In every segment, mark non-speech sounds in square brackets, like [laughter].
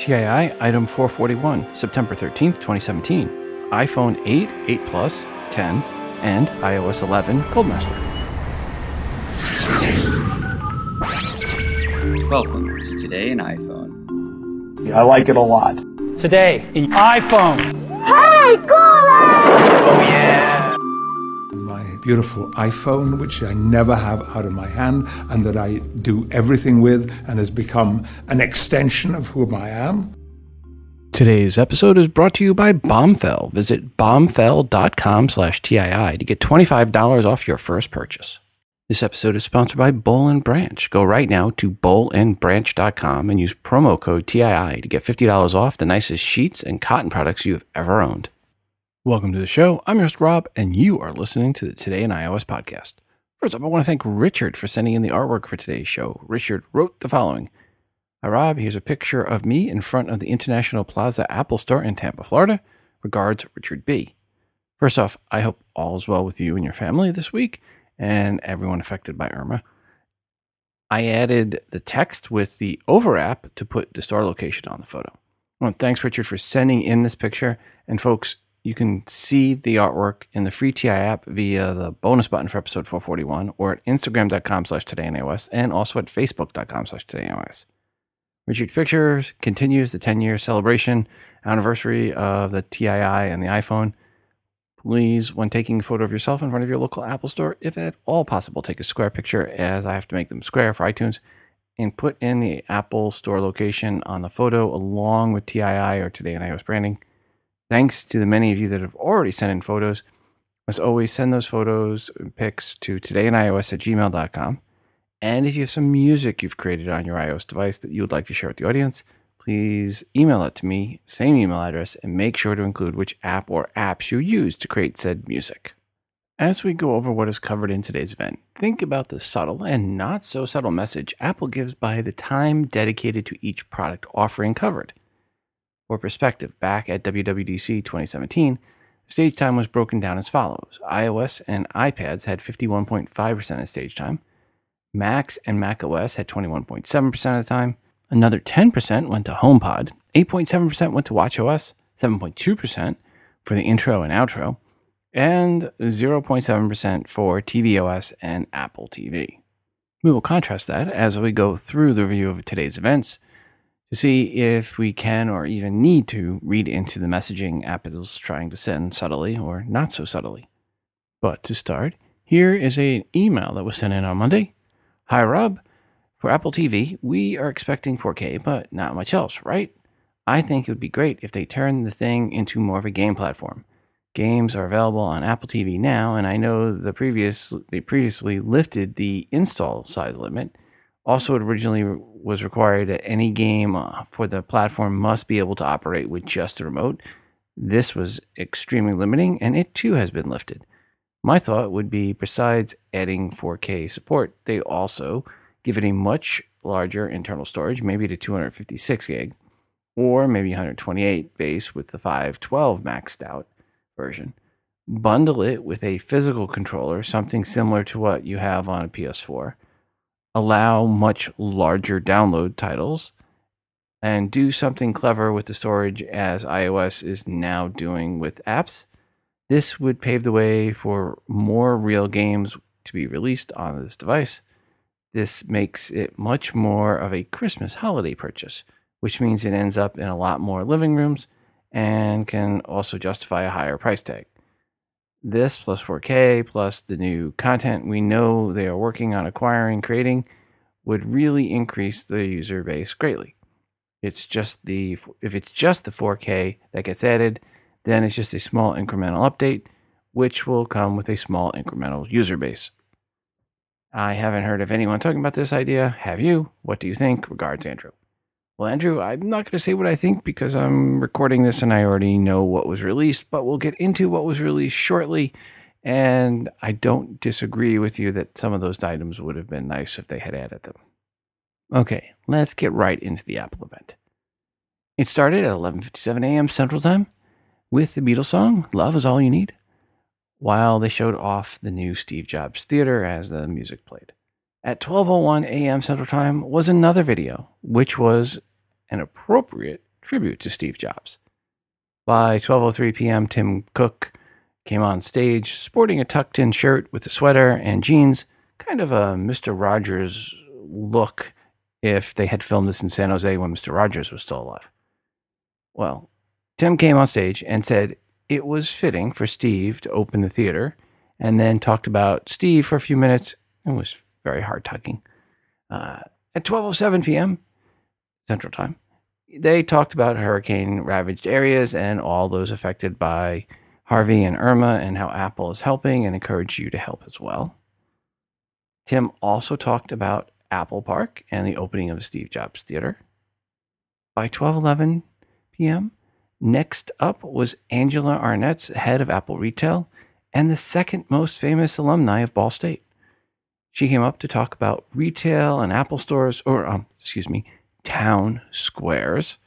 TII item 441, September 13th, 2017. iPhone 8, 8 Plus, 10, and iOS 11 Goldmaster. Welcome to Today in iPhone. I like it a lot. Today in iPhone. my beautiful iPhone, which I never have out of my hand and that I do everything with and has become an extension of whom I am. Today's episode is brought to you by Bombfell. Visit bombfell.com slash TII to get $25 off your first purchase. This episode is sponsored by Boll and Branch. Go right now to bollandbranch.com and use promo code TII to get $50 off the nicest sheets and cotton products you've ever owned. Welcome to the show. I'm your host, Rob, and you are listening to the Today in iOS podcast. First up, I want to thank Richard for sending in the artwork for today's show. Richard wrote the following Hi, Rob. Here's a picture of me in front of the International Plaza Apple Store in Tampa, Florida. Regards, Richard B. First off, I hope all is well with you and your family this week and everyone affected by Irma. I added the text with the Over app to put the store location on the photo. Well, thanks, Richard, for sending in this picture. And folks, you can see the artwork in the free TI app via the bonus button for episode 441 or at instagram.com slash today in iOS and also at facebook.com slash today in iOS. Richard Pictures continues the 10 year celebration anniversary of the TII and the iPhone. Please, when taking a photo of yourself in front of your local Apple store, if at all possible, take a square picture as I have to make them square for iTunes and put in the Apple store location on the photo along with TII or Today in iOS branding. Thanks to the many of you that have already sent in photos. As always, send those photos and pics to todayinios at gmail.com. And if you have some music you've created on your iOS device that you would like to share with the audience, please email it to me, same email address, and make sure to include which app or apps you use to create said music. As we go over what is covered in today's event, think about the subtle and not so subtle message Apple gives by the time dedicated to each product offering covered. For perspective, back at WWDC 2017, stage time was broken down as follows. iOS and iPads had 51.5% of stage time, Macs and macOS had 21.7% of the time, another 10% went to HomePod, 8.7% went to WatchOS, 7.2% for the intro and outro, and 0.7% for tvOS and Apple TV. We will contrast that as we go through the review of today's events to see if we can or even need to read into the messaging Apple is trying to send subtly or not so subtly. But to start, here is an email that was sent in on Monday. Hi, Rob. For Apple TV, we are expecting 4K, but not much else, right? I think it would be great if they turned the thing into more of a game platform. Games are available on Apple TV now, and I know the previous they previously lifted the install size limit. Also, it originally was required that any game uh, for the platform must be able to operate with just a remote. This was extremely limiting, and it too has been lifted. My thought would be, besides adding 4K support, they also give it a much larger internal storage, maybe to 256 gig, or maybe 128 base with the 512 maxed out version. Bundle it with a physical controller, something similar to what you have on a PS4. Allow much larger download titles, and do something clever with the storage as iOS is now doing with apps. This would pave the way for more real games to be released on this device. This makes it much more of a Christmas holiday purchase, which means it ends up in a lot more living rooms and can also justify a higher price tag. This plus 4K plus the new content we know they are working on acquiring, creating, would really increase the user base greatly. It's just the if it's just the 4K that gets added, then it's just a small incremental update, which will come with a small incremental user base. I haven't heard of anyone talking about this idea. Have you? What do you think? Regards, Andrew. Well, Andrew, I'm not going to say what I think because I'm recording this and I already know what was released, but we'll get into what was released shortly. And I don't disagree with you that some of those items would have been nice if they had added them. Okay, let's get right into the Apple event. It started at 11:57 a.m. Central Time with the Beatles song "Love Is All You Need," while they showed off the new Steve Jobs Theater as the music played. At 12:01 a.m. Central Time was another video, which was an appropriate tribute to Steve Jobs. By 12:03 p.m., Tim Cook came on stage sporting a tucked-in shirt with a sweater and jeans, kind of a Mr. Rogers look if they had filmed this in San Jose when Mr. Rogers was still alive. Well, Tim came on stage and said it was fitting for Steve to open the theater and then talked about Steve for a few minutes. It was very hard tugging. Uh, at 12:07 p.m. Central Time, they talked about hurricane ravaged areas and all those affected by Harvey and Irma and how Apple is helping and encouraged you to help as well. Tim also talked about Apple Park and the opening of Steve Jobs Theater. By 12:11 p.m., next up was Angela Ahrendts head of Apple Retail and the second most famous alumni of Ball State. She came up to talk about retail and Apple stores, or um, excuse me, town squares.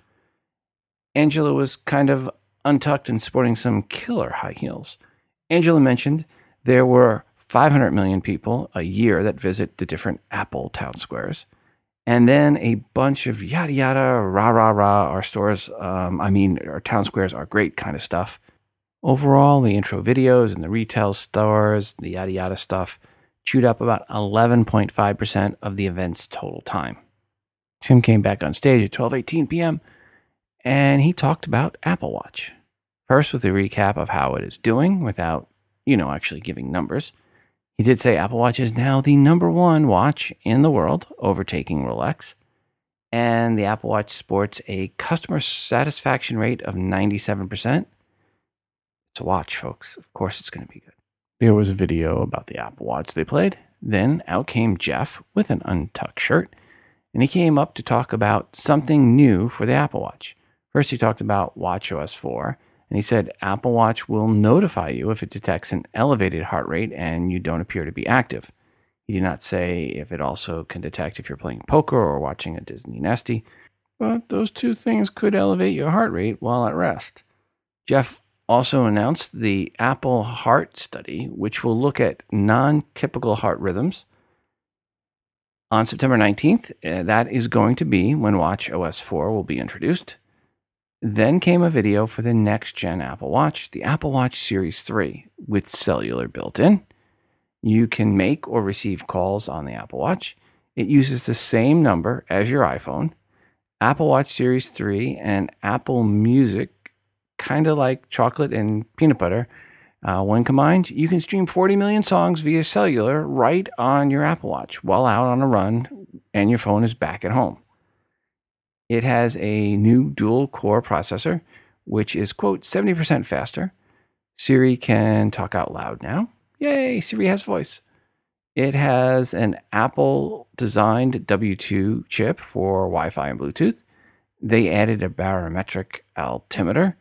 Angela was kind of untucked and sporting some killer high heels. Angela mentioned there were 500 million people a year that visit the different Apple town squares. And then a bunch of yada yada, rah rah rah. Our stores, um, I mean, our town squares are great kind of stuff. Overall, the intro videos and the retail stores, the yada yada stuff, chewed up about 11.5% of the event's total time. Tim came back on stage at 12:18 p.m. and he talked about Apple Watch. First with a recap of how it is doing without, you know, actually giving numbers. He did say Apple Watch is now the number 1 watch in the world, overtaking Rolex. And the Apple Watch sports a customer satisfaction rate of 97%. It's a watch, folks. Of course it's going to be good. There was a video about the Apple Watch they played. Then out came Jeff with an untucked shirt and he came up to talk about something new for the Apple Watch. First, he talked about WatchOS 4, and he said Apple Watch will notify you if it detects an elevated heart rate and you don't appear to be active. He did not say if it also can detect if you're playing poker or watching a Disney Nesty, but those two things could elevate your heart rate while at rest. Jeff also announced the Apple Heart Study, which will look at non typical heart rhythms on September 19th, uh, that is going to be when Watch OS 4 will be introduced. Then came a video for the next gen Apple Watch, the Apple Watch Series 3, with cellular built in. You can make or receive calls on the Apple Watch. It uses the same number as your iPhone. Apple Watch Series 3 and Apple Music, kind of like chocolate and peanut butter, uh, when combined, you can stream 40 million songs via cellular right on your Apple Watch while out on a run and your phone is back at home. It has a new dual core processor, which is, quote, 70% faster. Siri can talk out loud now. Yay, Siri has voice. It has an Apple designed W2 chip for Wi Fi and Bluetooth. They added a barometric altimeter.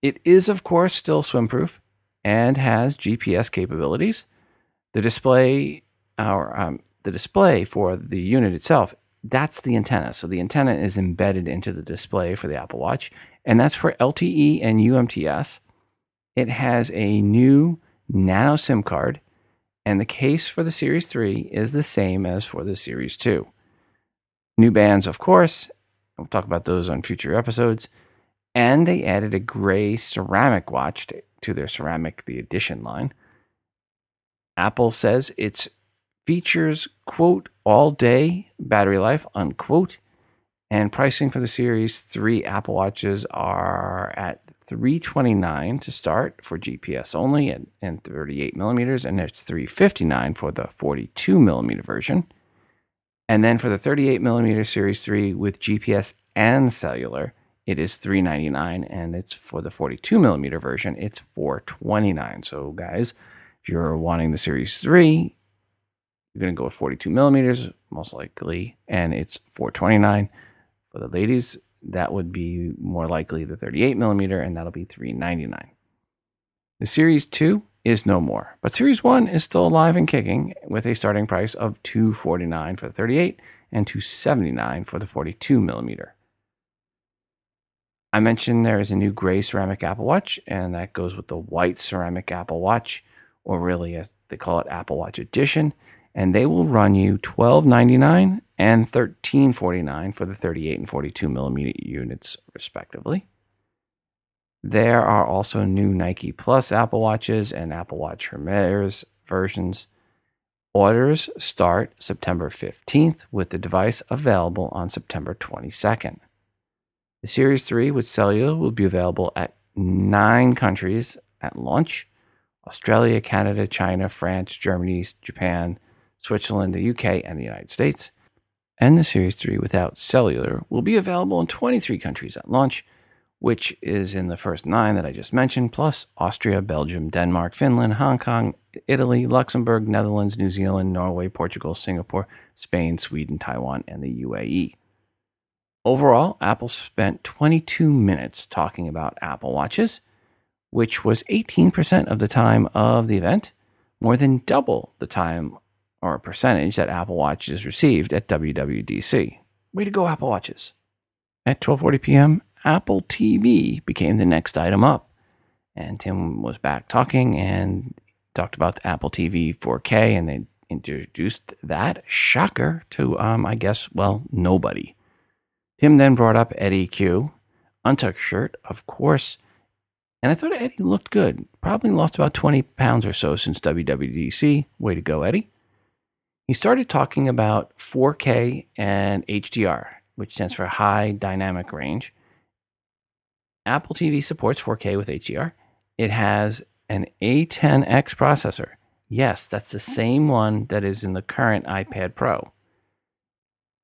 It is, of course, still swimproof and has GPS capabilities. The display, or um, the display for the unit itself, that's the antenna. So the antenna is embedded into the display for the Apple Watch, and that's for LTE and UMTS. It has a new nano SIM card, and the case for the Series 3 is the same as for the Series 2. New bands, of course. We'll talk about those on future episodes. And they added a gray ceramic watch to their ceramic the edition line. Apple says its features quote all day battery life unquote and pricing for the series 3 Apple Watches are at 329 to start for GPS only and, and 38 millimeters, and it's 359 for the 42 millimeter version. And then for the 38 millimeter Series 3 with GPS and cellular, it is 399 and it's for the 42 millimeter version it's 429 so guys if you're wanting the series 3 you're going to go with 42 millimeters most likely and it's 429 for the ladies that would be more likely the 38 millimeter and that'll be 399 the series 2 is no more but series 1 is still alive and kicking with a starting price of 249 for the 38 and 279 for the 42 millimeter I mentioned there is a new gray ceramic Apple Watch, and that goes with the white ceramic Apple Watch, or really as they call it Apple Watch Edition. and they will run you $12.99 and $13.49 for the 38 and 42 millimeter units, respectively. There are also new Nike Plus Apple Watches and Apple Watch Hermes versions. Orders start September 15th, with the device available on September 22nd. The Series 3 with cellular will be available at nine countries at launch Australia, Canada, China, France, Germany, Japan, Switzerland, the UK, and the United States. And the Series 3 without cellular will be available in 23 countries at launch, which is in the first nine that I just mentioned, plus Austria, Belgium, Denmark, Finland, Hong Kong, Italy, Luxembourg, Netherlands, New Zealand, Norway, Portugal, Singapore, Spain, Sweden, Taiwan, and the UAE. Overall, Apple spent 22 minutes talking about Apple Watches, which was 18% of the time of the event, more than double the time or percentage that Apple Watches received at WWDC. Way to go, Apple Watches. At 12:40 p.m., Apple TV became the next item up. And Tim was back talking and talked about the Apple TV 4K and they introduced that shocker to um I guess well nobody. Tim then brought up Eddie Cue, untucked shirt, of course. And I thought Eddie looked good. Probably lost about 20 pounds or so since WWDC. Way to go, Eddie. He started talking about 4K and HDR, which stands for High Dynamic Range. Apple TV supports 4K with HDR. It has an A10X processor. Yes, that's the same one that is in the current iPad Pro.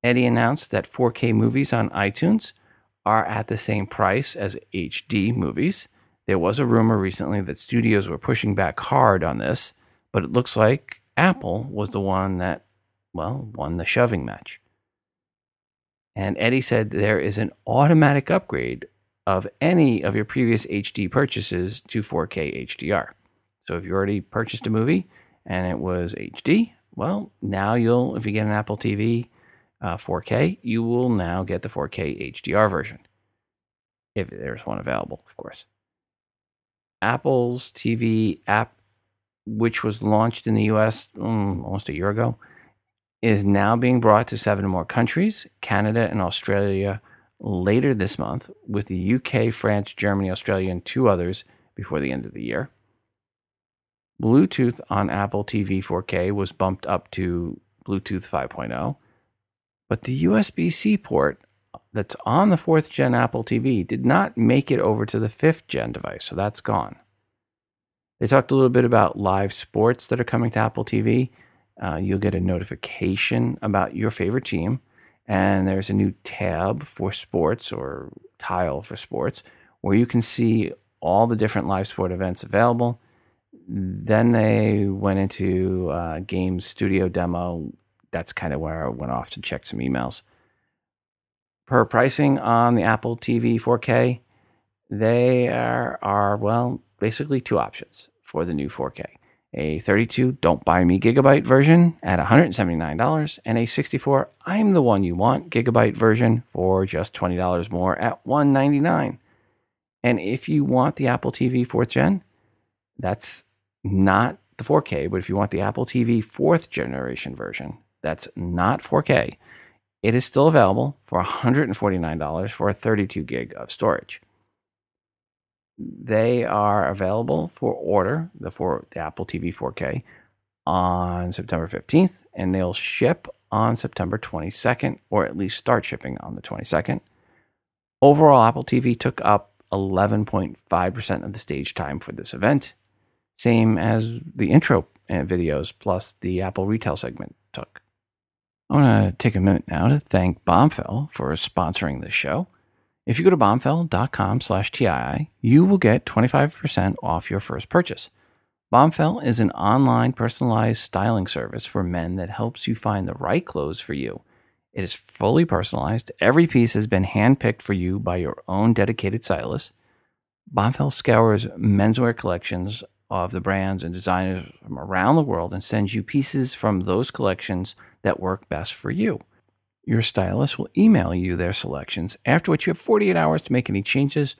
Eddie announced that 4K movies on iTunes are at the same price as HD movies. There was a rumor recently that studios were pushing back hard on this, but it looks like Apple was the one that, well, won the shoving match. And Eddie said there is an automatic upgrade of any of your previous HD purchases to 4K HDR. So if you already purchased a movie and it was HD, well, now you'll, if you get an Apple TV uh, 4K, you will now get the 4K HDR version. If there's one available, of course. Apple's TV app, which was launched in the US um, almost a year ago, is now being brought to seven more countries Canada and Australia later this month, with the UK, France, Germany, Australia, and two others before the end of the year. Bluetooth on Apple TV 4K was bumped up to Bluetooth 5.0 but the USB C port that's on the fourth gen Apple TV did not make it over to the fifth gen device, so that's gone. They talked a little bit about live sports that are coming to Apple TV. Uh, you'll get a notification about your favorite team, and there's a new tab for sports or tile for sports where you can see all the different live sport events available. Then they went into uh, Games Studio demo that's kind of where I went off to check some emails. Per pricing on the Apple TV 4K, they are, are well, basically two options for the new 4K a 32 don't buy me gigabyte version at $179 and a 64 I'm the one you want gigabyte version for just $20 more at 199. And if you want the Apple TV 4th gen, that's not the 4K, but if you want the Apple TV 4th generation version, that's not 4K, it is still available for $149 for a 32 gig of storage. They are available for order the for the Apple TV 4K on September 15th, and they'll ship on September 22nd, or at least start shipping on the 22nd. Overall, Apple TV took up 11.5% of the stage time for this event, same as the intro eh, videos plus the Apple retail segment took. I want to take a minute now to thank Bombfell for sponsoring this show. If you go to bombfell.com slash TII, you will get 25% off your first purchase. Bombfell is an online personalized styling service for men that helps you find the right clothes for you. It is fully personalized. Every piece has been handpicked for you by your own dedicated stylist. Bombfell scours menswear collections of the brands and designers from around the world and sends you pieces from those collections that work best for you. Your stylist will email you their selections, after which you have 48 hours to make any changes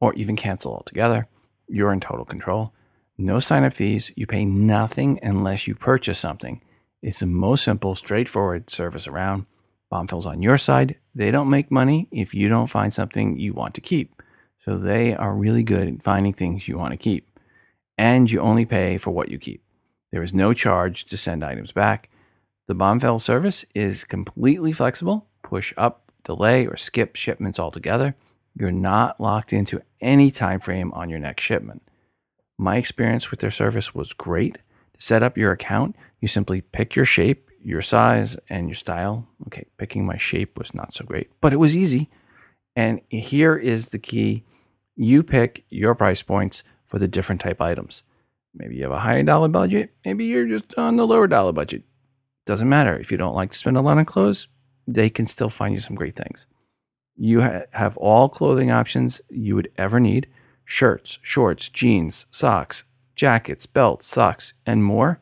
or even cancel altogether. You're in total control. No sign up fees. You pay nothing unless you purchase something. It's the most simple, straightforward service around. Bombfell's on your side. They don't make money if you don't find something you want to keep. So they are really good at finding things you want to keep. And you only pay for what you keep. There is no charge to send items back. The Bombfell service is completely flexible. Push up, delay, or skip shipments altogether. You're not locked into any time frame on your next shipment. My experience with their service was great. To set up your account, you simply pick your shape, your size, and your style. Okay, picking my shape was not so great, but it was easy. And here is the key you pick your price points for the different type items. Maybe you have a higher dollar budget, maybe you're just on the lower dollar budget. Doesn't matter. If you don't like to spend a lot on clothes, they can still find you some great things. You ha- have all clothing options you would ever need shirts, shorts, jeans, socks, jackets, belts, socks, and more.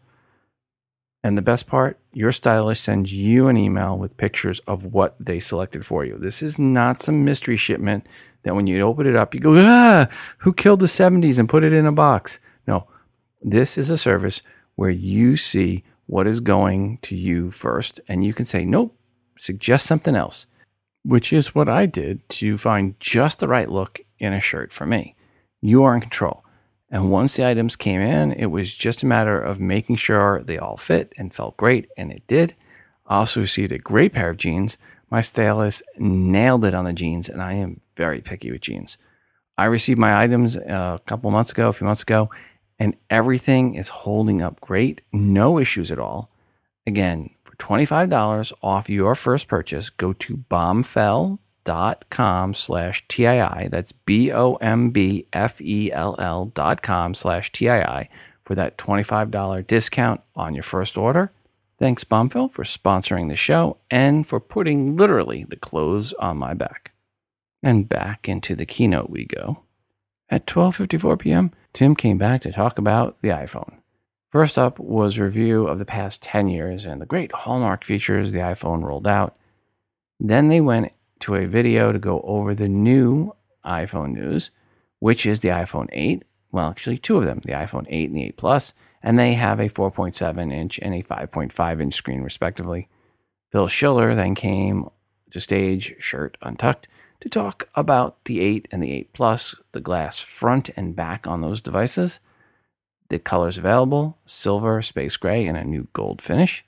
And the best part, your stylist sends you an email with pictures of what they selected for you. This is not some mystery shipment that when you open it up, you go, ah, who killed the 70s and put it in a box? No, this is a service where you see what is going to you first, and you can say, nope, suggest something else, which is what I did to find just the right look in a shirt for me. You are in control. And once the items came in, it was just a matter of making sure they all fit and felt great, and it did. I also received a great pair of jeans. My stylist nailed it on the jeans, and I am very picky with jeans. I received my items uh, a couple months ago, a few months ago, and everything is holding up great. No issues at all. Again, for $25 off your first purchase, go to bombfell.com slash TII. That's B O M B F E L L dot com slash TII for that $25 discount on your first order. Thanks, Bombfell, for sponsoring the show and for putting literally the clothes on my back. And back into the keynote we go. At 12:54 p.m., Tim came back to talk about the iPhone. First up was a review of the past 10 years and the great hallmark features the iPhone rolled out. Then they went to a video to go over the new iPhone news, which is the iPhone 8. Well, actually, two of them, the iPhone 8 and the 8 Plus, and they have a 4.7 inch and a 5.5 inch screen, respectively. Phil Schiller then came to stage, shirt untucked, to talk about the 8 and the 8 Plus, the glass front and back on those devices, the colors available silver, space gray, and a new gold finish.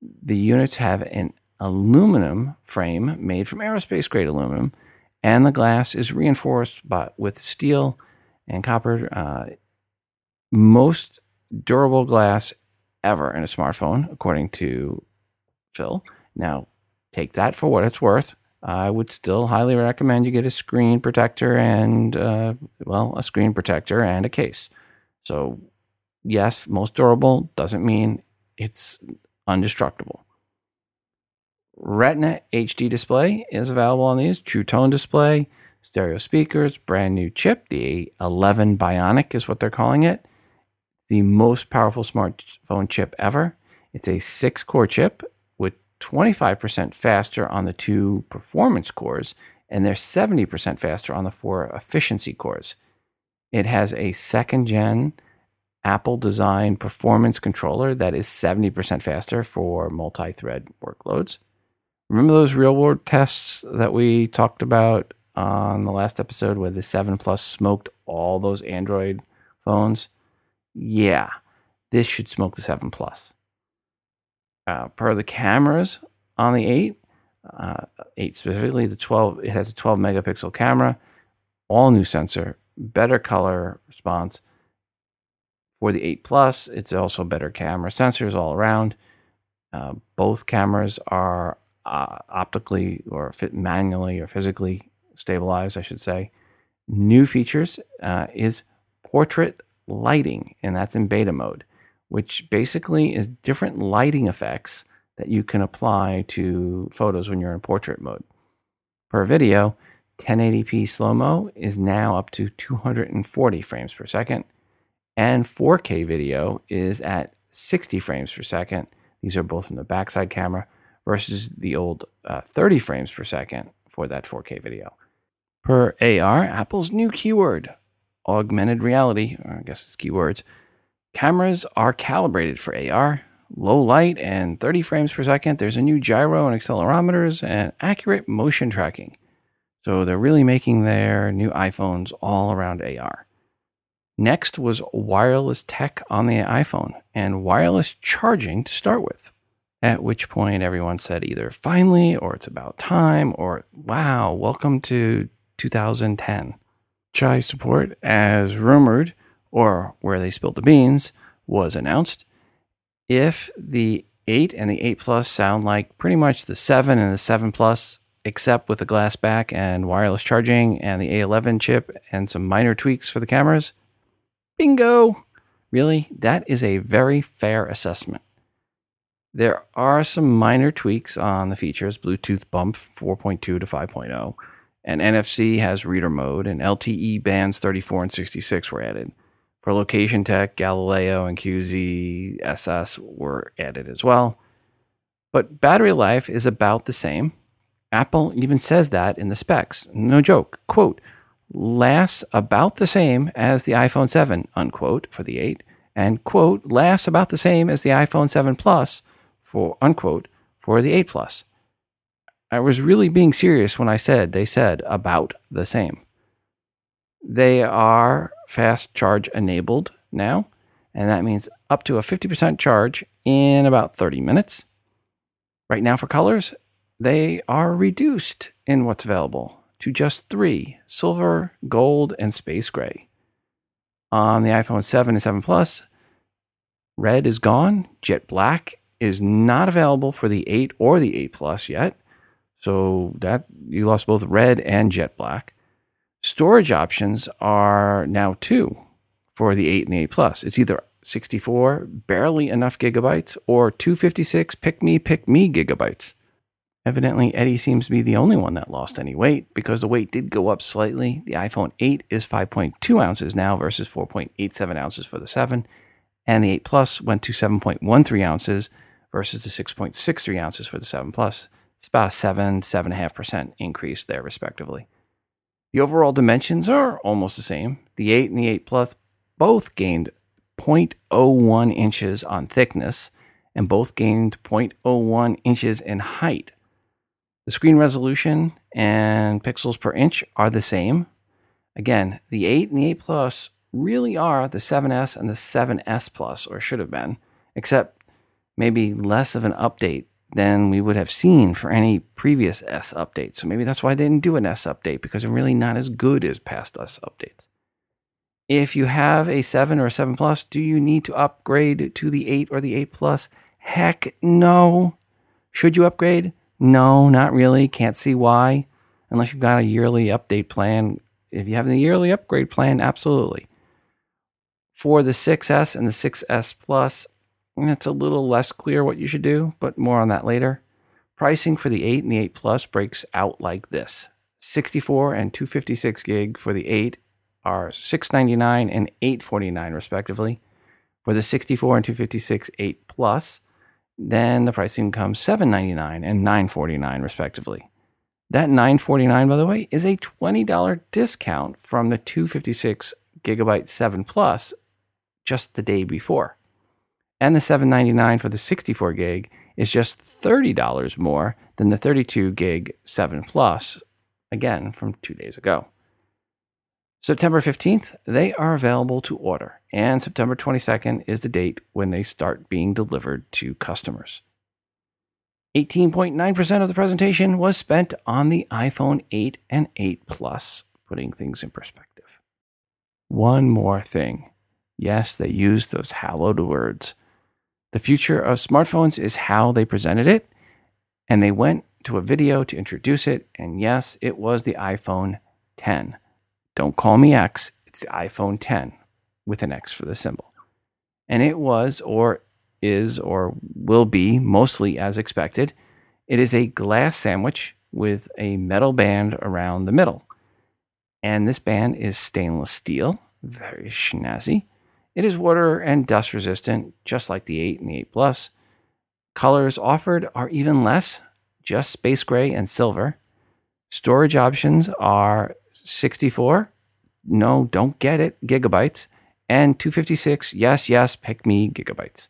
The units have an aluminum frame made from aerospace grade aluminum, and the glass is reinforced by, with steel and copper. Uh, most durable glass ever in a smartphone, according to Phil. Now, take that for what it's worth. I would still highly recommend you get a screen protector and, uh, well, a screen protector and a case. So, yes, most durable doesn't mean it's undestructible. Retina HD display is available on these. True tone display, stereo speakers, brand new chip. The 11 Bionic is what they're calling it. The most powerful smartphone chip ever. It's a six core chip 25% faster on the two performance cores, and they're 70% faster on the four efficiency cores. It has a second gen Apple designed performance controller that is 70% faster for multi thread workloads. Remember those real world tests that we talked about on the last episode where the 7 Plus smoked all those Android phones? Yeah, this should smoke the 7 Plus uh, per the cameras on the 8, uh, 8 specifically, the 12, it has a 12 megapixel camera, all new sensor, better color response. For the 8 Plus, it's also better camera sensors all around. Uh, both cameras are uh, optically or fit manually or physically stabilized, I should say. New features uh, is portrait lighting, and that's in beta mode which basically is different lighting effects that you can apply to photos when you're in portrait mode. Per video, 1080p slow mo is now up to 240 frames per second, and 4K video is at 60 frames per second. These are both from the backside camera versus the old uh, 30 frames per second for that 4K video. Per AR, Apple's new keyword, augmented reality, I guess it's keywords, Cameras are calibrated for AR. low light and 30 frames per second. There's a new gyro and accelerometers and accurate motion tracking. So they're really making their new iPhones all around AR. Next was wireless tech on the iPhone and wireless charging to start with. At which point everyone said either finally or it's about time or wow, welcome to 2010. Qi support, as rumored, or where they spilled the beans, was announced. If the 8 and the 8 Plus sound like pretty much the 7 and the 7 Plus, except with the glass back and wireless charging and the A11 chip and some minor tweaks for the cameras, bingo! Really, that is a very fair assessment. There are some minor tweaks on the features Bluetooth bump 4.2 to 5.0, and NFC has reader mode, and LTE bands 34 and 66 were added. For location tech, Galileo and QZ were added as well. But battery life is about the same. Apple even says that in the specs. No joke. Quote, lasts about the same as the iPhone 7, unquote, for the 8, and quote, lasts about the same as the iPhone 7 Plus for unquote for the 8 Plus. I was really being serious when I said they said about the same. They are fast charge enabled now, and that means up to a 50% charge in about 30 minutes. Right now, for colors, they are reduced in what's available to just three silver, gold, and space gray. On the iPhone 7 and 7 Plus, red is gone, jet black is not available for the 8 or the 8 Plus yet. So that you lost both red and jet black. Storage options are now two for the 8 and the 8 Plus. It's either 64, barely enough gigabytes, or 256, pick me, pick me gigabytes. Evidently, Eddie seems to be the only one that lost any weight because the weight did go up slightly. The iPhone 8 is 5.2 ounces now versus 4.87 ounces for the 7, and the 8 Plus went to 7.13 ounces versus the 6.63 ounces for the 7 Plus. It's about a 7, 7.5% increase there, respectively. The overall dimensions are almost the same. The 8 and the 8 Plus both gained 0.01 inches on thickness and both gained 0.01 inches in height. The screen resolution and pixels per inch are the same. Again, the 8 and the 8 Plus really are the 7S and the 7S Plus, or should have been, except maybe less of an update than we would have seen for any previous S update. So maybe that's why they didn't do an S update because they're really not as good as past S updates. If you have a 7 or a 7 Plus, do you need to upgrade to the 8 or the 8 Plus? Heck no. Should you upgrade? No, not really. Can't see why. Unless you've got a yearly update plan. If you have the yearly upgrade plan, absolutely. For the 6S and the 6S Plus, it's a little less clear what you should do, but more on that later. Pricing for the 8 and the 8 Plus breaks out like this 64 and 256 gig for the 8 are 699 and 849 respectively. For the 64 and 256 8 Plus, then the pricing comes 799 and 949 respectively. That 949 by the way is a $20 discount from the 256 gigabyte 7 Plus just the day before and the 799 for the 64 gig is just $30 more than the 32 gig 7 Plus, again from two days ago. September 15th, they are available to order, and September 22nd is the date when they start being delivered to customers. 18.9% of the presentation was spent on the iPhone 8 and 8 Plus, putting things in perspective. One more thing. Yes, they used those hallowed words the future of smartphones is how they presented it. And they went to a video to introduce it. And yes, it was the iPhone 10. Don't call me X, it's the iPhone 10 with an X for the symbol. And it was, or is, or will be mostly as expected. It is a glass sandwich with a metal band around the middle. And this band is stainless steel, very snazzy. It is water and dust resistant, just like the 8 and the 8 Plus. Colors offered are even less, just space gray and silver. Storage options are 64, no, don't get it, gigabytes, and 256, yes, yes, pick me, gigabytes.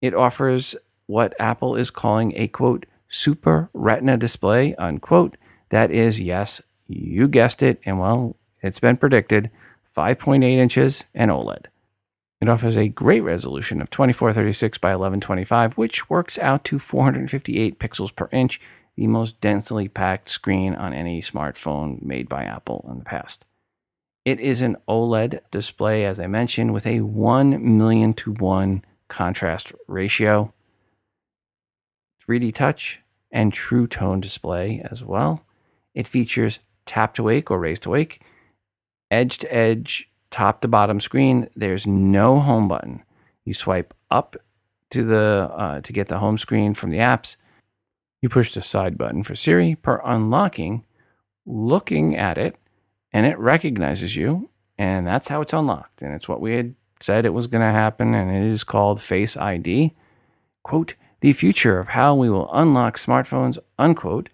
It offers what Apple is calling a quote, super retina display, unquote. That is, yes, you guessed it, and well, it's been predicted 5.8 inches and OLED. It offers a great resolution of 2436 by 1125, which works out to 458 pixels per inch, the most densely packed screen on any smartphone made by Apple in the past. It is an OLED display, as I mentioned, with a 1 million to 1 contrast ratio, 3D touch, and true tone display as well. It features tap to wake or raise to wake, edge to edge, top to bottom screen. There's no home button. You swipe up to the uh, to get the home screen from the apps. You push the side button for Siri per unlocking, looking at it, and it recognizes you, and that's how it's unlocked. And it's what we had said it was going to happen, and it is called Face ID. Quote, the future of how we will unlock smartphones, unquote.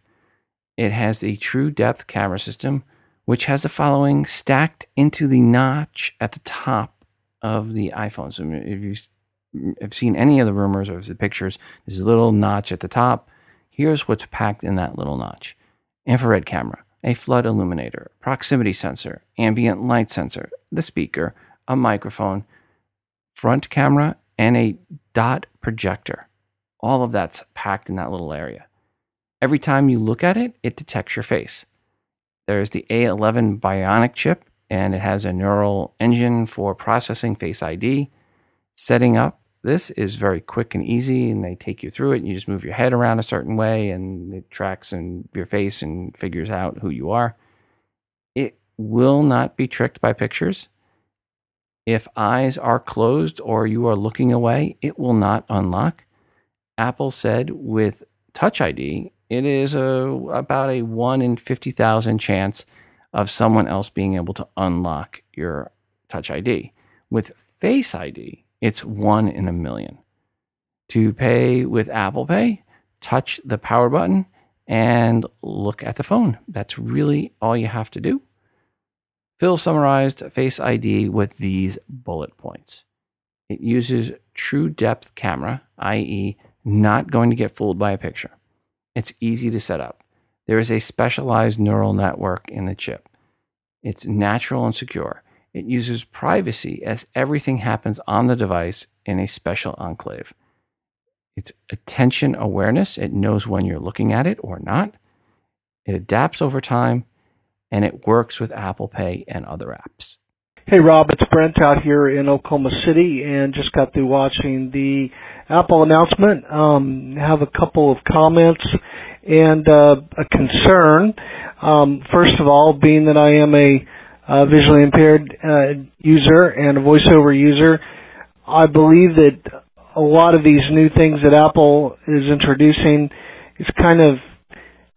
It has a true depth camera system, which has the following stacked into the notch at the top of the iPhone. So if you have seen any of the rumors or the pictures, there's a little notch at the top. Here's what's packed in that little notch infrared camera, a flood illuminator, proximity sensor, ambient light sensor, the speaker, a microphone, front camera, and a dot projector. All of that's packed in that little area. Every time you look at it, it detects your face. There's the A11 Bionic chip, and it has a neural engine for processing Face ID. Setting up this is very quick and easy, and they take you through it. And you just move your head around a certain way, and it tracks in your face and figures out who you are. It will not be tricked by pictures. If eyes are closed or you are looking away, it will not unlock. Apple said with Touch ID, it is a, about a 1 in 50,000 chance of someone else being able to unlock your Touch ID. With Face ID, it's 1 in a million. To pay with Apple Pay, touch the power button and look at the phone. That's really all you have to do. Phil summarized Face ID with these bullet points. It uses true depth camera, i.e., not going to get fooled by a picture. It's easy to set up. There is a specialized neural network in the chip. It's natural and secure. It uses privacy as everything happens on the device in a special enclave. It's attention awareness. It knows when you're looking at it or not. It adapts over time and it works with Apple Pay and other apps. Hey Rob, it's Brent out here in Oklahoma City and just got through watching the Apple announcement. Um, have a couple of comments and uh, a concern. Um, first of all, being that I am a uh, visually impaired uh, user and a voiceover user, I believe that a lot of these new things that Apple is introducing is kind of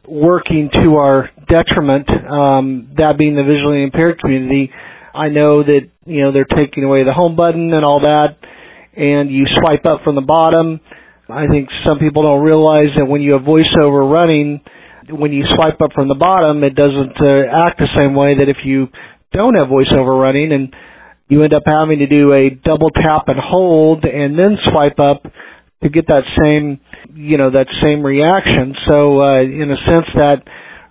working to our detriment. Um, that being the visually impaired community I know that you know they're taking away the home button and all that, and you swipe up from the bottom. I think some people don't realize that when you have voiceover running, when you swipe up from the bottom, it doesn't uh, act the same way that if you don't have voiceover running, and you end up having to do a double tap and hold and then swipe up to get that same you know that same reaction. So uh, in a sense, that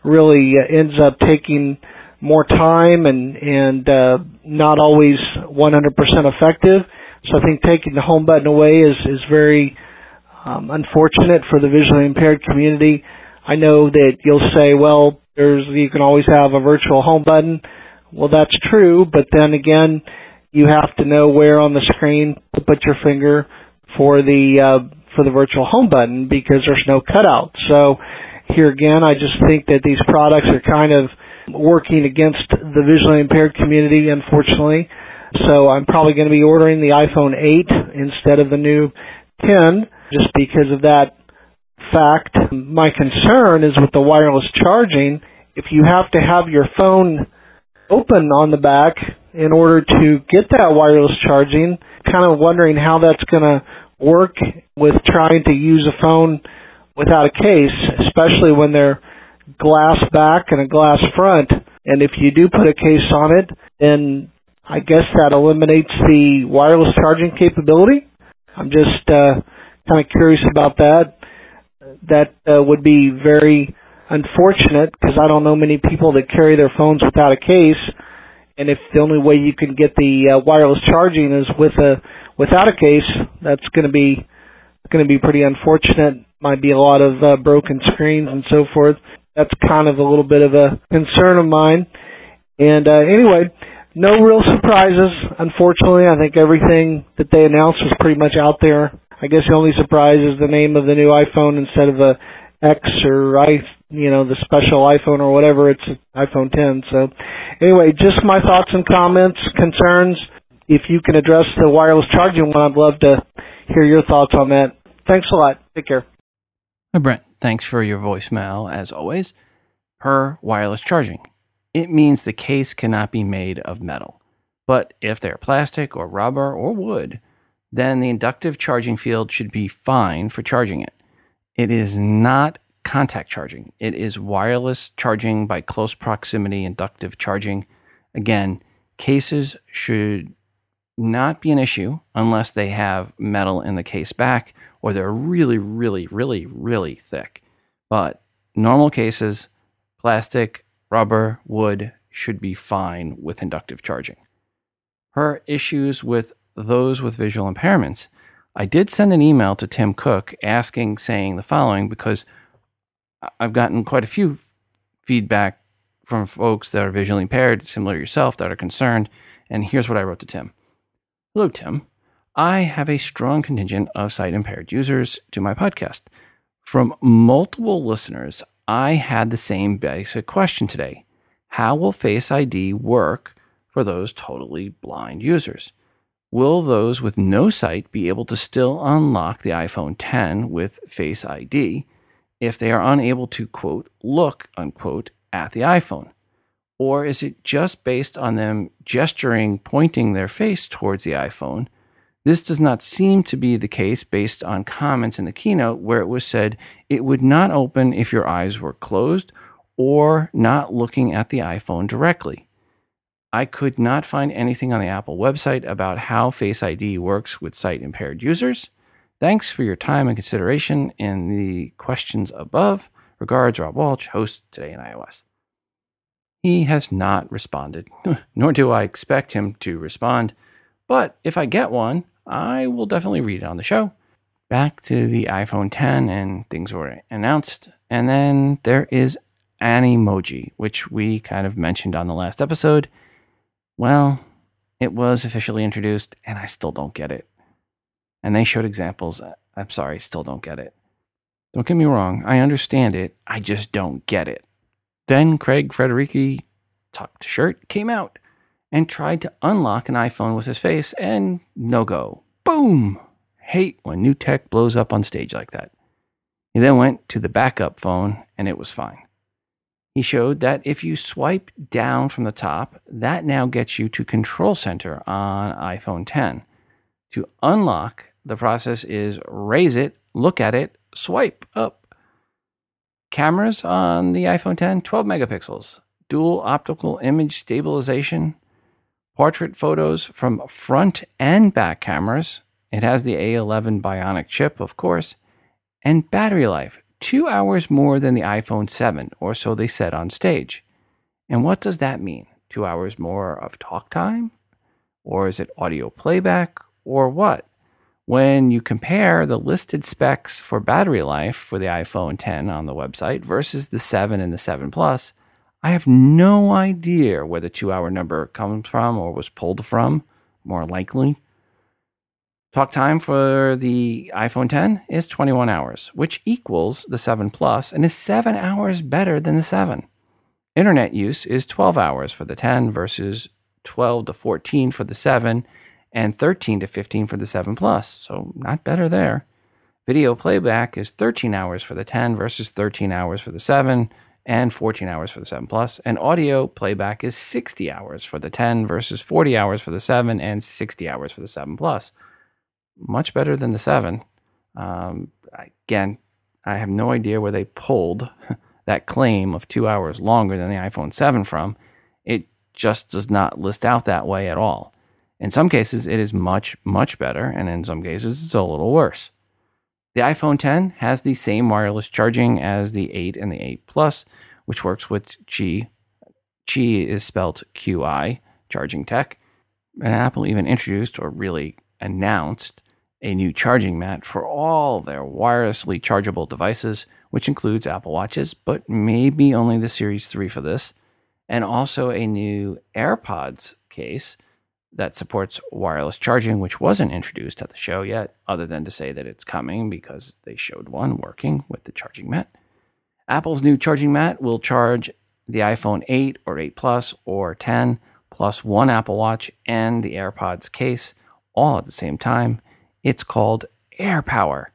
really ends up taking more time and and uh, not always 100% effective. So I think taking the home button away is is very um, unfortunate for the visually impaired community. I know that you'll say, well, there's you can always have a virtual home button. Well, that's true, but then again, you have to know where on the screen to put your finger for the uh, for the virtual home button because there's no cutout. So here again, I just think that these products are kind of working against the visually impaired community, unfortunately. So I'm probably going to be ordering the iPhone 8 instead of the new 10 just because of that fact. My concern is with the wireless charging. If you have to have your phone open on the back in order to get that wireless charging, kind of wondering how that's going to work with trying to use a phone without a case, especially when they're glass back and a glass front. And if you do put a case on it, then I guess that eliminates the wireless charging capability. I'm just uh, kind of curious about that. That uh, would be very unfortunate because I don't know many people that carry their phones without a case. And if the only way you can get the uh, wireless charging is with a without a case, that's going to be going to be pretty unfortunate. Might be a lot of uh, broken screens and so forth. That's kind of a little bit of a concern of mine. And uh, anyway, no real surprises. Unfortunately, I think everything that they announced was pretty much out there. I guess the only surprise is the name of the new iPhone instead of a X or I, you know, the special iPhone or whatever. It's iPhone 10. So, anyway, just my thoughts and comments, concerns. If you can address the wireless charging one, I'd love to hear your thoughts on that. Thanks a lot. Take care. Hi, Brent. Thanks for your voicemail, as always. Per wireless charging. It means the case cannot be made of metal. But if they're plastic or rubber or wood, then the inductive charging field should be fine for charging it. It is not contact charging, it is wireless charging by close proximity inductive charging. Again, cases should not be an issue unless they have metal in the case back or they're really, really, really, really thick. But normal cases, plastic, rubber, wood should be fine with inductive charging. Her issues with those with visual impairments, I did send an email to Tim Cook asking, saying the following, because I've gotten quite a few feedback from folks that are visually impaired, similar to yourself, that are concerned. And here's what I wrote to Tim Hello, Tim. I have a strong contingent of sight impaired users to my podcast. From multiple listeners, I had the same basic question today How will Face ID work for those totally blind users? Will those with no sight be able to still unlock the iPhone 10 with Face ID if they are unable to, quote, look, unquote, at the iPhone? Or is it just based on them gesturing, pointing their face towards the iPhone? This does not seem to be the case based on comments in the keynote where it was said it would not open if your eyes were closed or not looking at the iPhone directly. I could not find anything on the Apple website about how Face ID works with sight impaired users. Thanks for your time and consideration in the questions above. Regards, Rob Walsh, host Today in iOS. He has not responded, [laughs] nor do I expect him to respond. But if I get one, I will definitely read it on the show. Back to the iPhone 10 and things were announced. And then there is Animoji, which we kind of mentioned on the last episode. Well, it was officially introduced, and I still don't get it. And they showed examples. I'm sorry, I still don't get it. Don't get me wrong, I understand it, I just don't get it. Then Craig Federighi, tucked shirt, came out and tried to unlock an iPhone with his face, and no go. Boom! Hate when new tech blows up on stage like that. He then went to the backup phone, and it was fine. He showed that if you swipe down from the top, that now gets you to Control Center on iPhone 10. To unlock, the process is raise it, look at it, swipe up. Cameras on the iPhone 10, 12 megapixels, dual optical image stabilization, portrait photos from front and back cameras. It has the A11 Bionic chip, of course, and battery life, two hours more than the iPhone 7, or so they said on stage. And what does that mean? Two hours more of talk time? Or is it audio playback? Or what? when you compare the listed specs for battery life for the iPhone 10 on the website versus the 7 and the 7 Plus, I have no idea where the two hour number comes from or was pulled from, more likely. Talk time for the iPhone 10 is 21 hours, which equals the 7 Plus and is 7 hours better than the 7. Internet use is 12 hours for the 10 versus 12 to 14 for the 7 and 13 to 15 for the 7 Plus, so not better there. Video playback is 13 hours for the 10 versus 13 hours for the 7 and 14 hours for the 7 Plus, and audio playback is 60 hours for the 10 versus 40 hours for the 7 and 60 hours for the 7 Plus. Much better than the 7. Um, again, I have no idea where they pulled [laughs] that claim of two hours longer than the iPhone 7 from. It just does not list out that way at all. In some cases, it is much, much better, and in some cases, it's a little worse. The iPhone 10 has the same wireless charging as the 8 and the 8 Plus, which works with Qi. Qi is spelled QI, charging tech. And Apple even introduced or really announced a new charging mat for all their wirelessly chargeable devices, which includes Apple Watches, but maybe only the Series 3 for this, and also a new AirPods case that supports wireless charging, which wasn't introduced at the show yet, other than to say that it's coming because they showed one working with the charging mat. Apple's new charging mat will charge the iPhone 8 or 8 Plus or 10 plus one Apple Watch and the AirPods case all at the same time. It's called AirPower,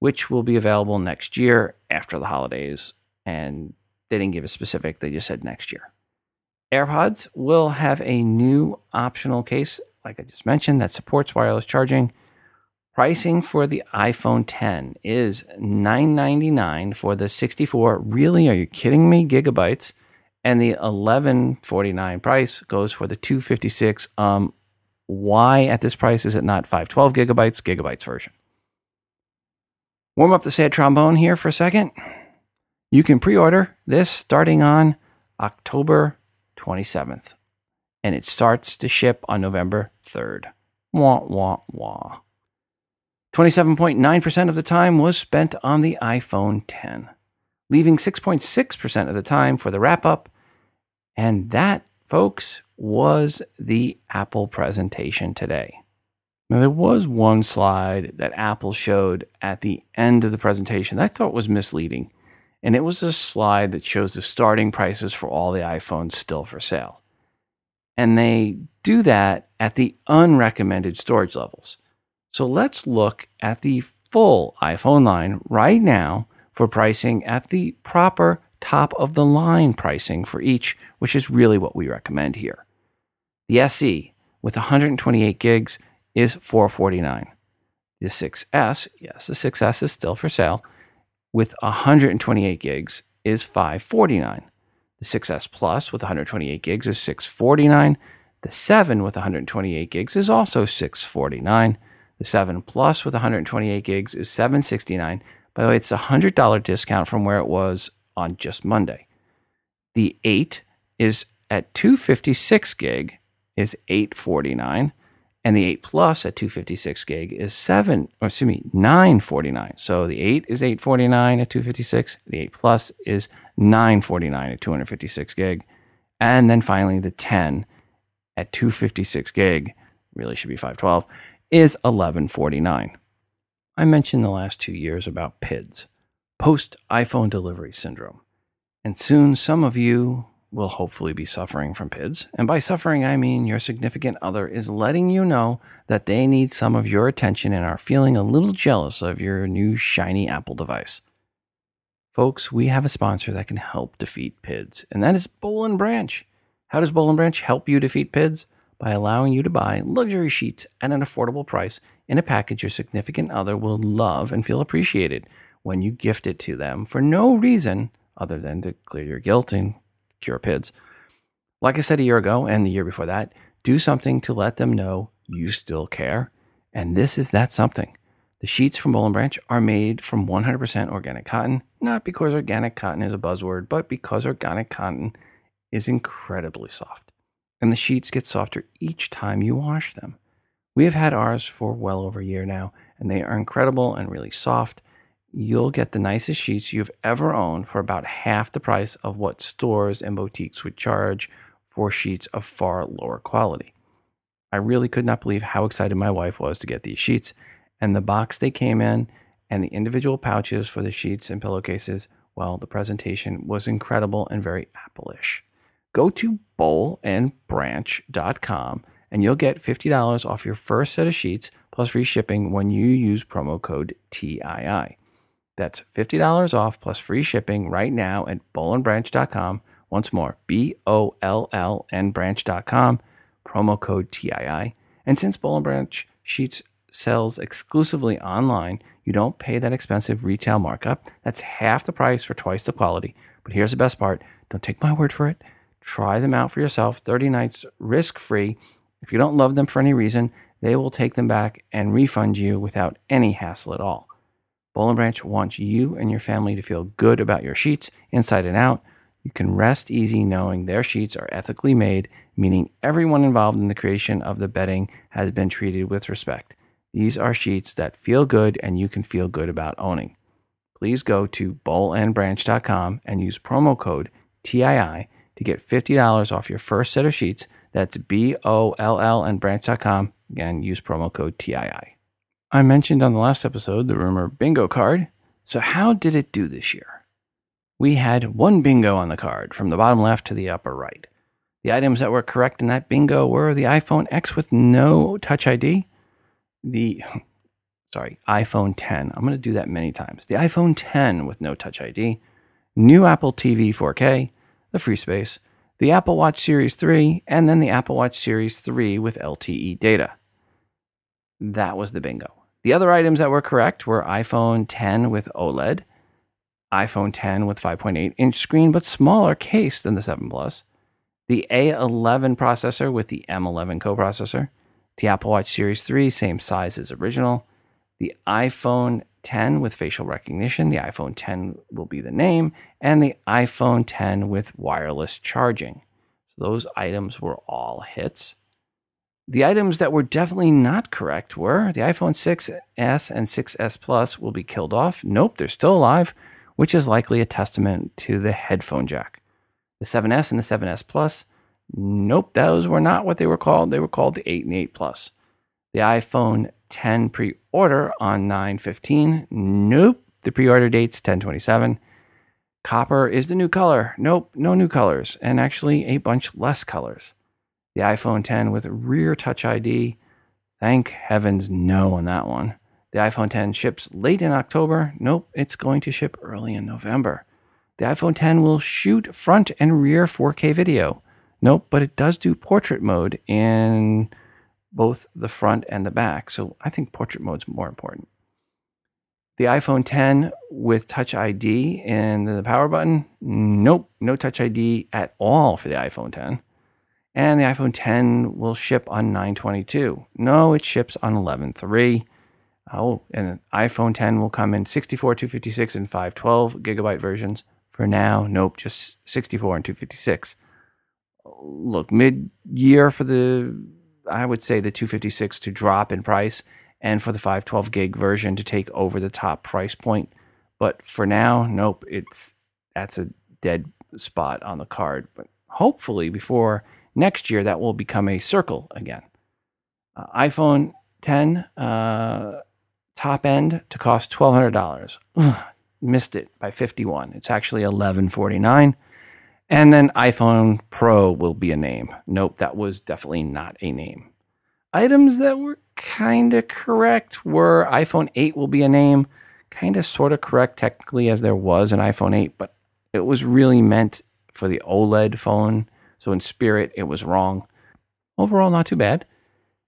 which will be available next year after the holidays. And they didn't give a specific, they just said next year. AirPods will have a new optional case, like I just mentioned, that supports wireless charging. Pricing for the iPhone 10 is 999 for the 64. Really, are you kidding me? Gigabytes. And the 1149 price goes for the 256. Um, why at this price is it not 512 gigabytes, gigabytes version? Warm up the sad trombone here for a second. You can pre order this starting on October 27th, and it starts to ship on November 3rd. Wah, wah, wah. 27.9% of the time was spent on the iPhone 10, leaving 6.6% of the time for the wrap up. And that, folks, was the Apple presentation today. Now, there was one slide that Apple showed at the end of the presentation that I thought was misleading. And it was a slide that shows the starting prices for all the iPhones still for sale. And they do that at the unrecommended storage levels. So let's look at the full iPhone line right now for pricing at the proper top of the line pricing for each, which is really what we recommend here. The SE with 128 gigs is 449. The 6S, yes, the 6S is still for sale, with 128 gigs is 549. The 6S Plus with 128 gigs is 649. The 7 with 128 gigs is also 649. The 7 Plus with 128 gigs is 769. By the way, it's a $100 discount from where it was on just Monday. The 8 is at 256 gig is 849 and the 8 Plus at 256 gig is 7 or excuse me 949. So the 8 is 849 at 256, the 8 Plus is 949 at 256 gig, and then finally the 10 at 256 gig, really should be 512, is 1149. I mentioned the last 2 years about PIDS, post iPhone delivery syndrome. And soon some of you will hopefully be suffering from PIDs. And by suffering, I mean your significant other is letting you know that they need some of your attention and are feeling a little jealous of your new shiny Apple device. Folks, we have a sponsor that can help defeat PIDs, and that is Boll & Branch. How does Boll & Branch help you defeat PIDs? By allowing you to buy luxury sheets at an affordable price in a package your significant other will love and feel appreciated when you gift it to them for no reason other than to clear your guilt and cure PIDs. Like I said a year ago and the year before that, do something to let them know you still care. And this is that something. The sheets from Boll & Branch are made from 100% organic cotton, not because organic cotton is a buzzword, but because organic cotton is incredibly soft. And the sheets get softer each time you wash them. We have had ours for well over a year now, and they are incredible and really soft you'll get the nicest sheets you've ever owned for about half the price of what stores and boutiques would charge for sheets of far lower quality. I really could not believe how excited my wife was to get these sheets, and the box they came in, and the individual pouches for the sheets and pillowcases. Well, the presentation was incredible and very Apple-ish. Go to bollandbranch.com and you'll get $50 off your first set of sheets plus free shipping when you use promo code TII. That's $50 off plus free shipping right now at bollandbranch.com. Once more, B O L L N branch.com, promo code TII. And since Boll & Branch Sheets sells exclusively online, you don't pay that expensive retail markup. That's half the price for twice the quality. But here's the best part don't take my word for it. Try them out for yourself 30 nights risk free. If you don't love them for any reason, they will take them back and refund you without any hassle at all. And Branch wants you and your family to feel good about your sheets inside and out. You can rest easy knowing their sheets are ethically made, meaning everyone involved in the creation of the bedding has been treated with respect. These are sheets that feel good and you can feel good about owning. Please go to bollandbranch.com and use promo code TII to get $50 off your first set of sheets. That's B O L L and branch.com. Again, use promo code TII. I mentioned on the last episode the rumor bingo card. So, how did it do this year? We had one bingo on the card from the bottom left to the upper right. The items that were correct in that bingo were the iPhone X with no Touch ID, the sorry, iPhone 10. I'm going to do that many times. The iPhone 10 with no Touch ID, new Apple TV 4K, the FreeSpace, the Apple Watch Series 3, and then the Apple Watch Series 3 with LTE data. That was the bingo. The other items that were correct were iPhone 10 with OLED, iPhone 10 with 5.8 inch screen but smaller case than the 7 Plus, the A11 processor with the M11 coprocessor, the Apple Watch Series 3, same size as original, the iPhone 10 with facial recognition, the iPhone 10 will be the name, and the iPhone 10 with wireless charging. So those items were all hits. The items that were definitely not correct were the iPhone 6s and 6s Plus will be killed off. Nope, they're still alive, which is likely a testament to the headphone jack. The 7s and the 7s Plus, nope, those were not what they were called. They were called the 8 and 8 Plus. The iPhone 10 pre-order on 915, nope, the pre-order date's 1027. Copper is the new color. Nope, no new colors, and actually a bunch less colors the iPhone 10 with rear touch ID. Thank heavens, no on that one. The iPhone 10 ships late in October. Nope, it's going to ship early in November. The iPhone 10 will shoot front and rear 4K video. Nope, but it does do portrait mode in both the front and the back. So I think portrait mode's more important. The iPhone 10 with Touch ID and the power button. Nope, no Touch ID at all for the iPhone 10 and the iPhone 10 will ship on 922. No, it ships on 11.3. Oh, and the iPhone 10 will come in 64, 256, and 512 gigabyte versions. For now, nope, just 64 and 256. Look, mid year for the, I would say the 256 to drop in price and for the 512 gig version to take over the top price point. But for now, nope, it's that's a dead spot on the card. But hopefully, before Next year, that will become a circle again. Uh, iPhone 10 uh, top end to cost $1,200. missed it by 51. It's actually 1149. And then iPhone Pro will be a name. Nope, that was definitely not a name. Items that were kind of correct were iPhone 8 will be a name. Kind of sort of correct technically as there was an iPhone 8, but it was really meant for the OLED phone so in spirit, it was wrong. Overall, not too bad.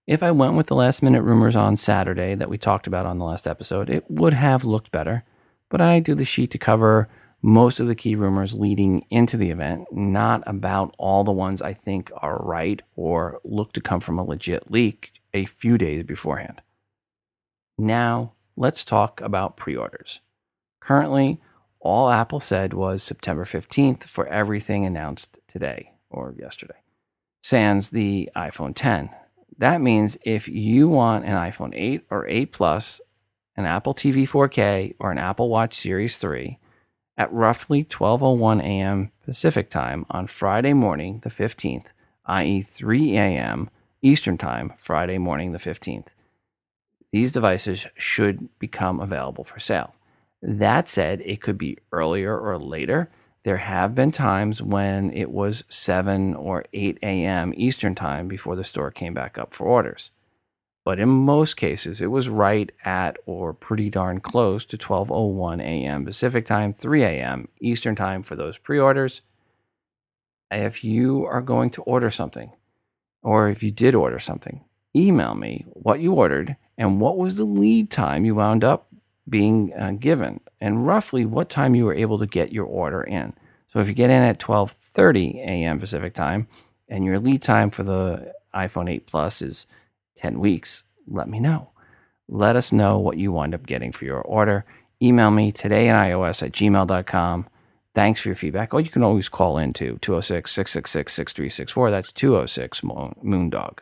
If I went with the last minute rumors on Saturday that we talked about on the last episode, it would have looked better. But I do the sheet to cover most of the key rumors leading into the event, not about all the ones I think are right or look to come from a legit leak a few days beforehand. Now, let's talk about pre orders. Currently, all Apple said was September 15th for everything announced today or yesterday, sans the iPhone 10. That means if you want an iPhone 8 or 8 Plus, an Apple TV 4K, or an Apple Watch Series 3 at roughly 12:01 a.m. Pacific Time on Friday morning the 15th, i.e. 3 a.m. Eastern Time, Friday morning the 15th. These devices should become available for sale. That said, it could be earlier or later there have been times when it was 7 or 8 a.m. Eastern Time before the store came back up for orders. But in most cases, it was right at or pretty darn close to 12:01 a.m. Pacific Time, 3 a.m. Eastern Time for those pre-orders. If you are going to order something, or if you did order something, email me what you ordered and what was the lead time you wound up being uh, given and roughly what time you were able to get your order in. So if you get in at 12:30 a.m. Pacific time and your lead time for the iPhone 8 Plus is 10 weeks, let me know. Let us know what you wind up getting for your order. Email me today in iOS at gmail.com. Thanks for your feedback. Or you can always call in to 206 666 6364. That's 206 Moondog.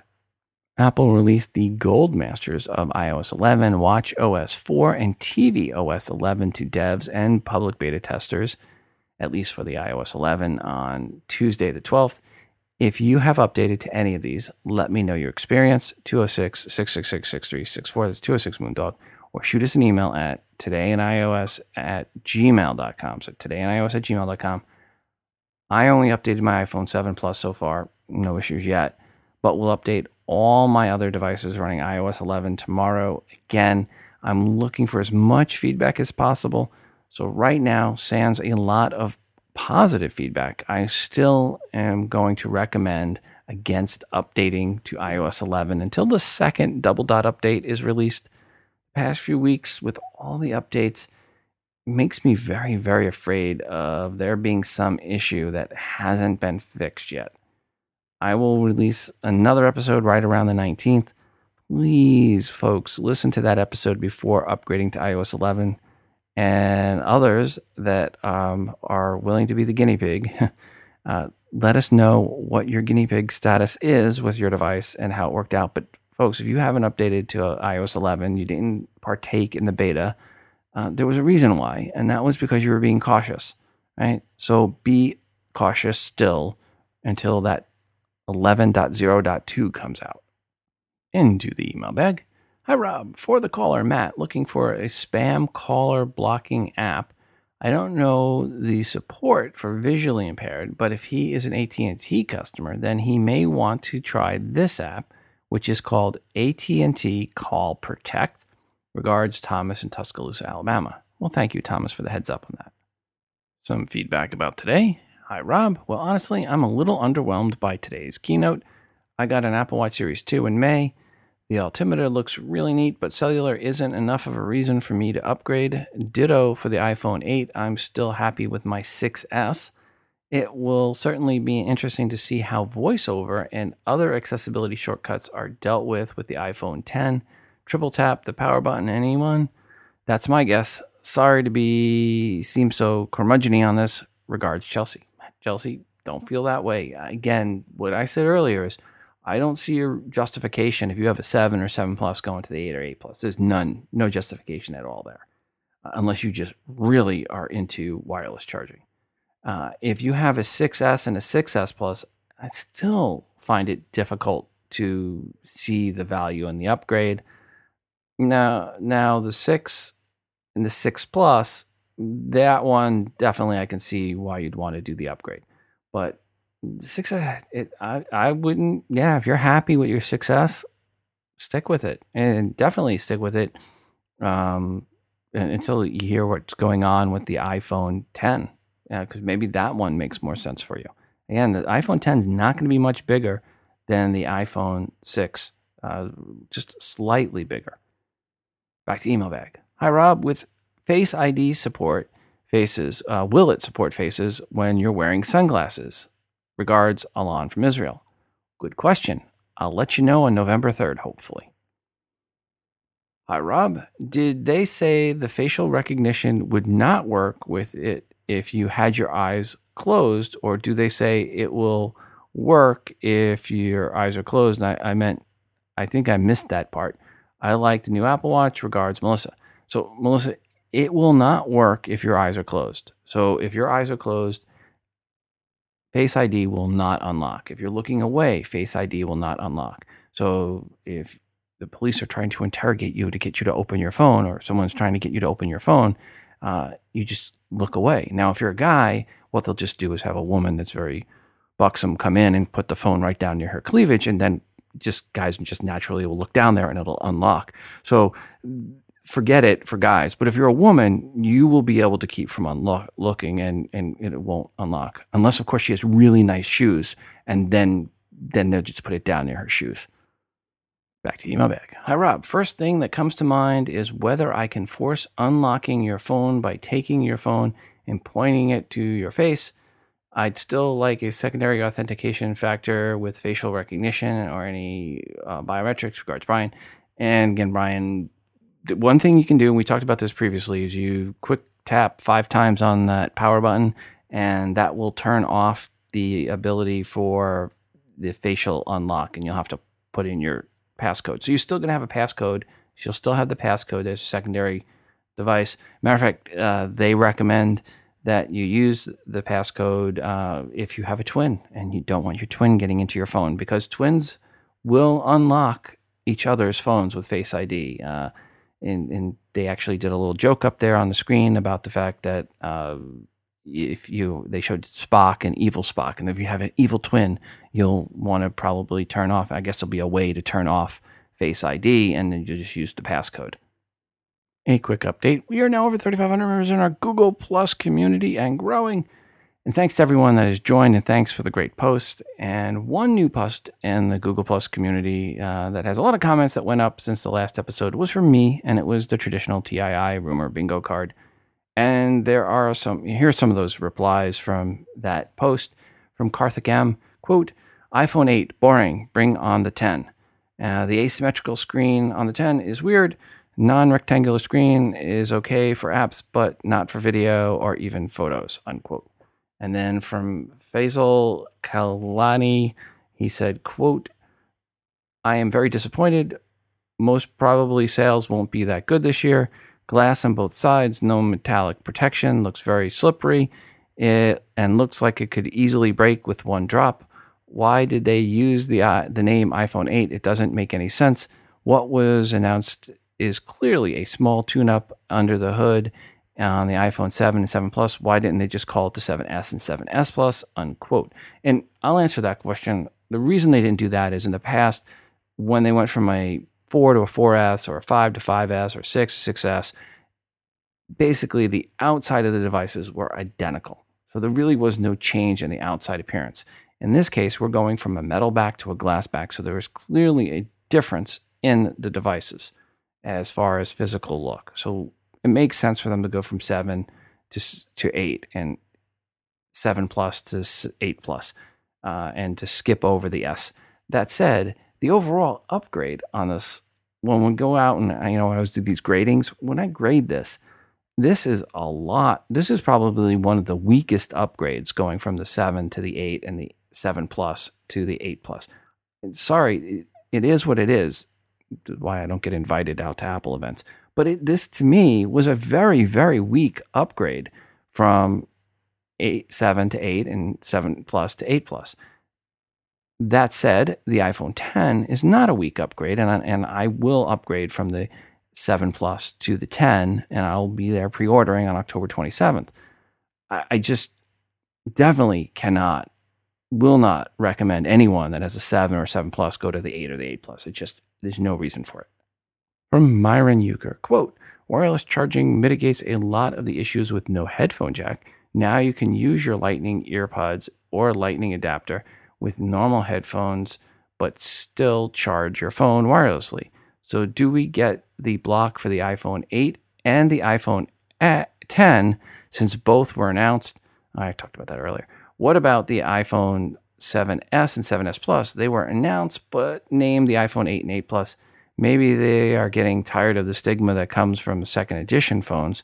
Apple released the Gold Masters of iOS 11, Watch OS 4, and TV OS 11 to devs and public beta testers, at least for the iOS 11, on Tuesday the 12th. If you have updated to any of these, let me know your experience. 206 666 6364. That's 206 Moondog. Or shoot us an email at todayinios at gmail.com. So todayinios at gmail.com. I only updated my iPhone 7 Plus so far. No issues yet. But we'll update all my other devices running iOS 11 tomorrow. Again, I'm looking for as much feedback as possible. So right now, sans a lot of positive feedback, I still am going to recommend against updating to iOS 11 until the second double dot update is released. Past few weeks with all the updates makes me very, very afraid of there being some issue that hasn't been fixed yet. I will release another episode right around the 19th. Please, folks, listen to that episode before upgrading to iOS 11 and others that um, are willing to be the guinea pig, [laughs] uh, let us know what your guinea pig status is with your device and how it worked out. But folks, if you haven't updated to iOS 11, you didn't partake in the beta, uh, there was a reason why, and that was because you were being cautious, right? So be cautious still until that 11.0.2 comes out. Into the email bag. Hi, Rob. For the caller, Matt, looking for a spam caller blocking app. I don't know the support for visually impaired, but if he is an AT&T customer, then he may want to try this app, which is called AT&T Call Protect. Regards, Thomas in Tuscaloosa, Alabama. Well, thank you, Thomas, for the heads up on that. Some feedback about today. Hi, Rob. Well, honestly, I'm a little underwhelmed by today's keynote. I got an Apple Watch Series 2 in May. The altimeter looks really neat, but cellular isn't enough of a reason for me to upgrade. Ditto for the iPhone 8. I'm still happy with my 6S. It will certainly be interesting to see how voiceover and other accessibility shortcuts are dealt with with the iPhone 10. Triple tap the power button, anyone? That's my guess. Sorry to be seem so curmudgeony on this. Regards, Chelsea. Chelsea, don't feel that way. Again, what I said earlier is I don't see a justification if you have a seven or seven plus going to the eight or eight plus. There's none, no justification at all there, uh, unless you just really are into wireless charging. Uh, if you have a 6S and a 6S plus, I still find it difficult to see the value in the upgrade. Now, now the six and the six plus, that one definitely I can see why you'd want to do the upgrade, but 6S it I, I wouldn't yeah if you're happy with your 6S stick with it. And definitely stick with it um until you hear what's going on with the iphone 10 because maybe that one makes more sense for you. Again the iphone 10 is not going to be much bigger than the iphone 6 uh, just slightly bigger. Back to email bag. Hi rob with face id support faces uh, will it support faces when you're wearing sunglasses Regards, Alon from Israel. Good question. I'll let you know on November 3rd, hopefully. Hi, Rob. Did they say the facial recognition would not work with it if you had your eyes closed, or do they say it will work if your eyes are closed? And I, I meant, I think I missed that part. I like the new Apple Watch. Regards, Melissa. So, Melissa, it will not work if your eyes are closed. So, if your eyes are closed, Face ID will not unlock. If you're looking away, Face ID will not unlock. So if the police are trying to interrogate you to get you to open your phone, or someone's trying to get you to open your phone, uh, you just look away. Now, if you're a guy, what they'll just do is have a woman that's very buxom come in and put the phone right down near her cleavage, and then just guys just naturally will look down there and it'll unlock. So forget it for guys. But if you're a woman, you will be able to keep from looking and, and it won't unlock. Unless, of course, she has really nice shoes and then, then they'll just put it down near her shoes. Back to email bag. Hi, Rob. First thing that comes to mind is whether I can force unlocking your phone by taking your phone and pointing it to your face. I'd still like a secondary authentication factor with facial recognition or any uh, biometrics. Regards, Brian. And again, Brian, one thing you can do, and we talked about this previously, is you quick tap five times on that power button, and that will turn off the ability for the facial unlock, and you'll have to put in your passcode. So you're still going to have a passcode. You'll still have the passcode as a secondary device. Matter of fact, uh, they recommend that you use the passcode uh, if you have a twin and you don't want your twin getting into your phone because twins will unlock each other's phones with Face ID. Uh, and, and, they actually did a little joke up there on the screen about the fact that uh, if you they showed Spock and evil Spock, and if you have an evil twin, you'll want to probably turn off. I guess there'll be a way to turn off Face ID, and then you just use the passcode. A quick update: We are now over 3,500 members in our Google Plus community and growing. And thanks to everyone that has joined, and thanks for the great post. And one new post in the Google Plus community uh, that has a lot of comments that went up since the last episode was from me, and it was the traditional TII rumor bingo card. And there are some, here's some of those replies from that post from Karthik M. Quote, iPhone 8, boring, bring on the 10. Uh, the asymmetrical screen on the 10 is weird. Non rectangular screen is okay for apps, but not for video or even photos, unquote. And then from Faisal Kalani, he said, quote, I am very disappointed. Most probably sales won't be that good this year. Glass on both sides, no metallic protection, looks very slippery, it, and looks like it could easily break with one drop. Why did they use the uh, the name iPhone 8? It doesn't make any sense. What was announced is clearly a small tune-up under the hood on the iPhone 7 and 7 Plus. Why didn't they just call it the 7S and 7S Plus? Unquote. And I'll answer that question. The reason they didn't do that is in the past, when they went from a 4 to a 4S or a 5 to 5S or 6 to 6S, basically the outside of the devices were identical. So there really was no change in the outside appearance. In this case, we're going from a metal back to a glass back. So there is clearly a difference in the devices as far as physical look. So it makes sense for them to go from seven to to eight and seven plus to eight plus, uh, and to skip over the S. That said, the overall upgrade on this, when we go out and you know I always do these gradings, when I grade this, this is a lot. This is probably one of the weakest upgrades going from the seven to the eight and the seven plus to the eight plus. Sorry, it is what it is. Why I don't get invited out to Apple events. But it, this to me was a very, very weak upgrade from eight, seven to eight and seven plus to eight plus. That said, the iPhone 10 is not a weak upgrade, and I, and I will upgrade from the 7 Plus to the 10, and I'll be there pre ordering on October 27th. I, I just definitely cannot, will not recommend anyone that has a 7 or 7 Plus go to the 8 or the 8 Plus. It just, there's no reason for it. From Myron Euchre, quote, wireless charging mitigates a lot of the issues with no headphone jack. Now you can use your Lightning earpods or Lightning adapter with normal headphones, but still charge your phone wirelessly. So, do we get the block for the iPhone 8 and the iPhone eh, 10 since both were announced? I talked about that earlier. What about the iPhone 7S and 7S Plus? They were announced, but named the iPhone 8 and 8 Plus Maybe they are getting tired of the stigma that comes from second edition phones.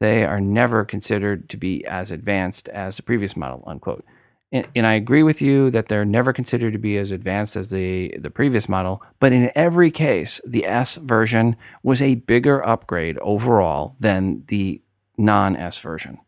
They are never considered to be as advanced as the previous model, unquote. And, and I agree with you that they're never considered to be as advanced as the, the previous model, but in every case, the S version was a bigger upgrade overall than the non S version.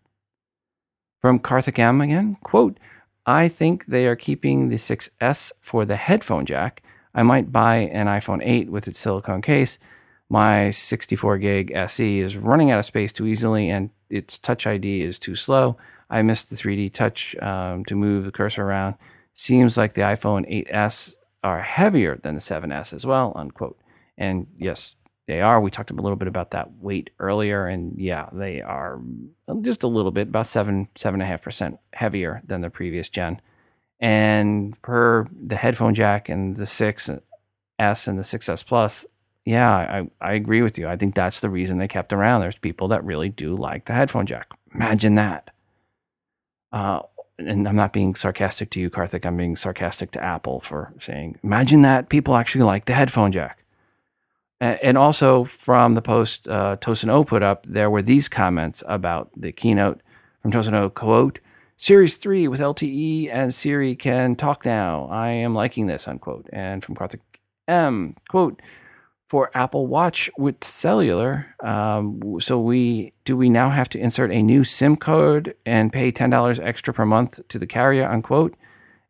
From Karthik M again, quote, I think they are keeping the 6S for the headphone jack I might buy an iPhone 8 with its silicone case. My 64 gig SE is running out of space too easily, and its Touch ID is too slow. I missed the 3D touch um, to move the cursor around. Seems like the iPhone 8s are heavier than the 7s as well. Unquote. And yes, they are. We talked a little bit about that weight earlier, and yeah, they are just a little bit, about seven, seven and a half percent heavier than the previous gen. And per the headphone jack and the 6S and the 6S Plus, yeah, I, I agree with you. I think that's the reason they kept around. There's people that really do like the headphone jack. Imagine that. Uh, and I'm not being sarcastic to you, Karthik. I'm being sarcastic to Apple for saying, imagine that people actually like the headphone jack. And also from the post uh, Tosin O put up, there were these comments about the keynote from Tosin O. Quote, Series 3 with LTE and Siri can talk now. I am liking this, unquote. And from Karthik M, quote, for Apple Watch with cellular, um, so we do we now have to insert a new SIM card and pay ten dollars extra per month to the carrier? Unquote.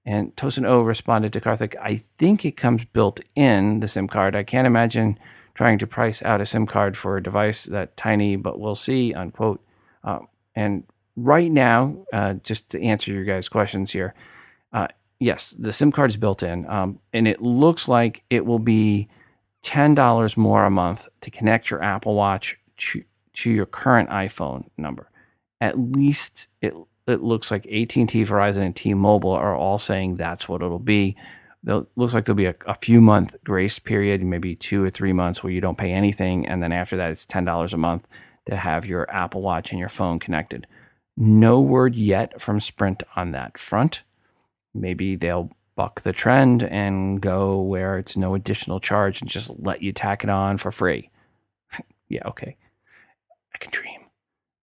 And Tosin O responded to Karthik, I think it comes built in the SIM card. I can't imagine trying to price out a SIM card for a device that tiny, but we'll see. Unquote. Um, and right now, uh, just to answer your guys' questions here, uh, yes, the SIM card is built in, um, and it looks like it will be $10 more a month to connect your Apple Watch to, to your current iPhone number. At least it, it looks like AT&T, Verizon, and T-Mobile are all saying that's what it'll be. It looks like there'll be a, a, few month grace period, maybe two or three months where you don't pay anything. And then after that, it's $10 a month to have your Apple Watch and your phone connected. No word yet from Sprint on that front. Maybe they'll buck the trend and go where it's no additional charge and just let you tack it on for free. [laughs] yeah, okay. I can dream.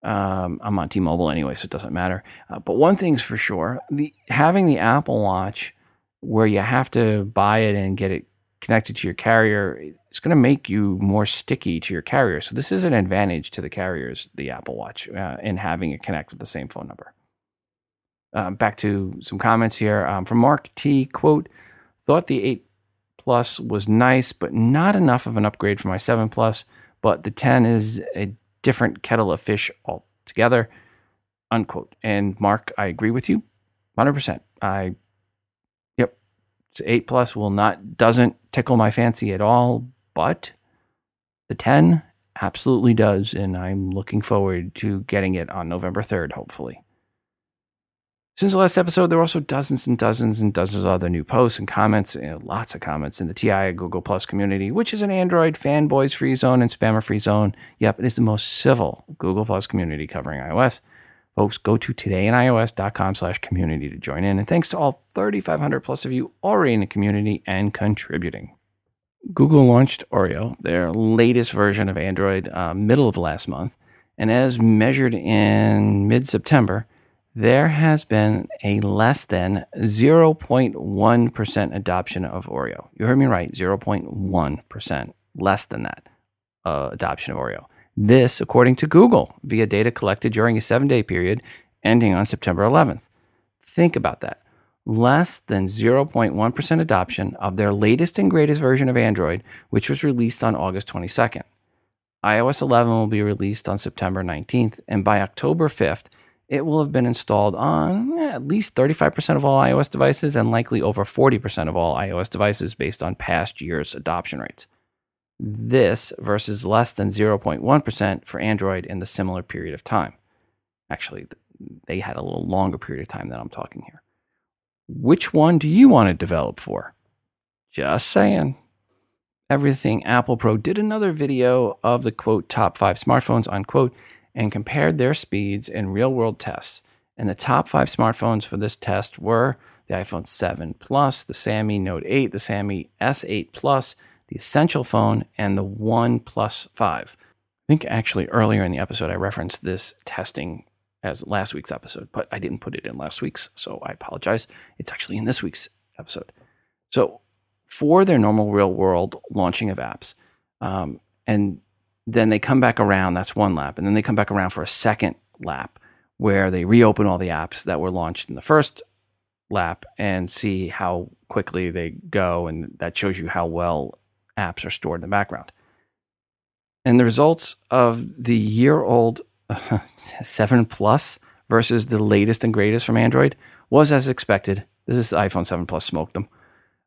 Um, I'm on T-Mobile anyway, so it doesn't matter. Uh, but one thing's for sure: the having the Apple Watch, where you have to buy it and get it connected to your carrier, it's going to make you more sticky to your carrier. So this is an advantage to the carriers, the Apple Watch, uh, in having it connect with the same phone number. Uh, back to some comments here um, from Mark T. Quote: Thought the 8 Plus was nice, but not enough of an upgrade for my 7 Plus. But the 10 is a different kettle of fish altogether. Unquote. And Mark, I agree with you, 100%. I, yep, 8 Plus will not doesn't tickle my fancy at all, but the 10 absolutely does, and I'm looking forward to getting it on November 3rd, hopefully. Since the last episode, there were also dozens and dozens and dozens of other new posts and comments, and lots of comments in the TI Google Plus community, which is an Android fanboys free zone and spammer free zone. Yep, it is the most civil Google Plus community covering iOS. Folks, go to todayinios.com slash community to join in. And thanks to all 3,500 plus of you already in the community and contributing. Google launched Oreo, their latest version of Android, uh, middle of last month. And as measured in mid September, there has been a less than 0.1% adoption of Oreo. You heard me right, 0.1%, less than that uh, adoption of Oreo. This, according to Google, via data collected during a seven day period ending on September 11th. Think about that. Less than 0.1% adoption of their latest and greatest version of Android, which was released on August 22nd. iOS 11 will be released on September 19th, and by October 5th, it will have been installed on eh, at least 35% of all iOS devices and likely over 40% of all iOS devices based on past years' adoption rates. This versus less than 0.1% for Android in the similar period of time. Actually, they had a little longer period of time than I'm talking here. Which one do you want to develop for? Just saying. Everything Apple Pro did another video of the quote top five smartphones unquote and compared their speeds in real world tests. And the top five smartphones for this test were the iPhone 7 Plus, the Xiaomi Note 8, the Xiaomi S8 Plus, the Essential phone, and the One Plus 5. I think actually earlier in the episode I referenced this testing as last week's episode, but I didn't put it in last week's, so I apologize. It's actually in this week's episode. So, for their normal real world launching of apps, um, and then they come back around. That's one lap. And then they come back around for a second lap where they reopen all the apps that were launched in the first lap and see how quickly they go. And that shows you how well apps are stored in the background. And the results of the year old uh, 7 Plus versus the latest and greatest from Android was as expected. This is iPhone 7 Plus smoked them.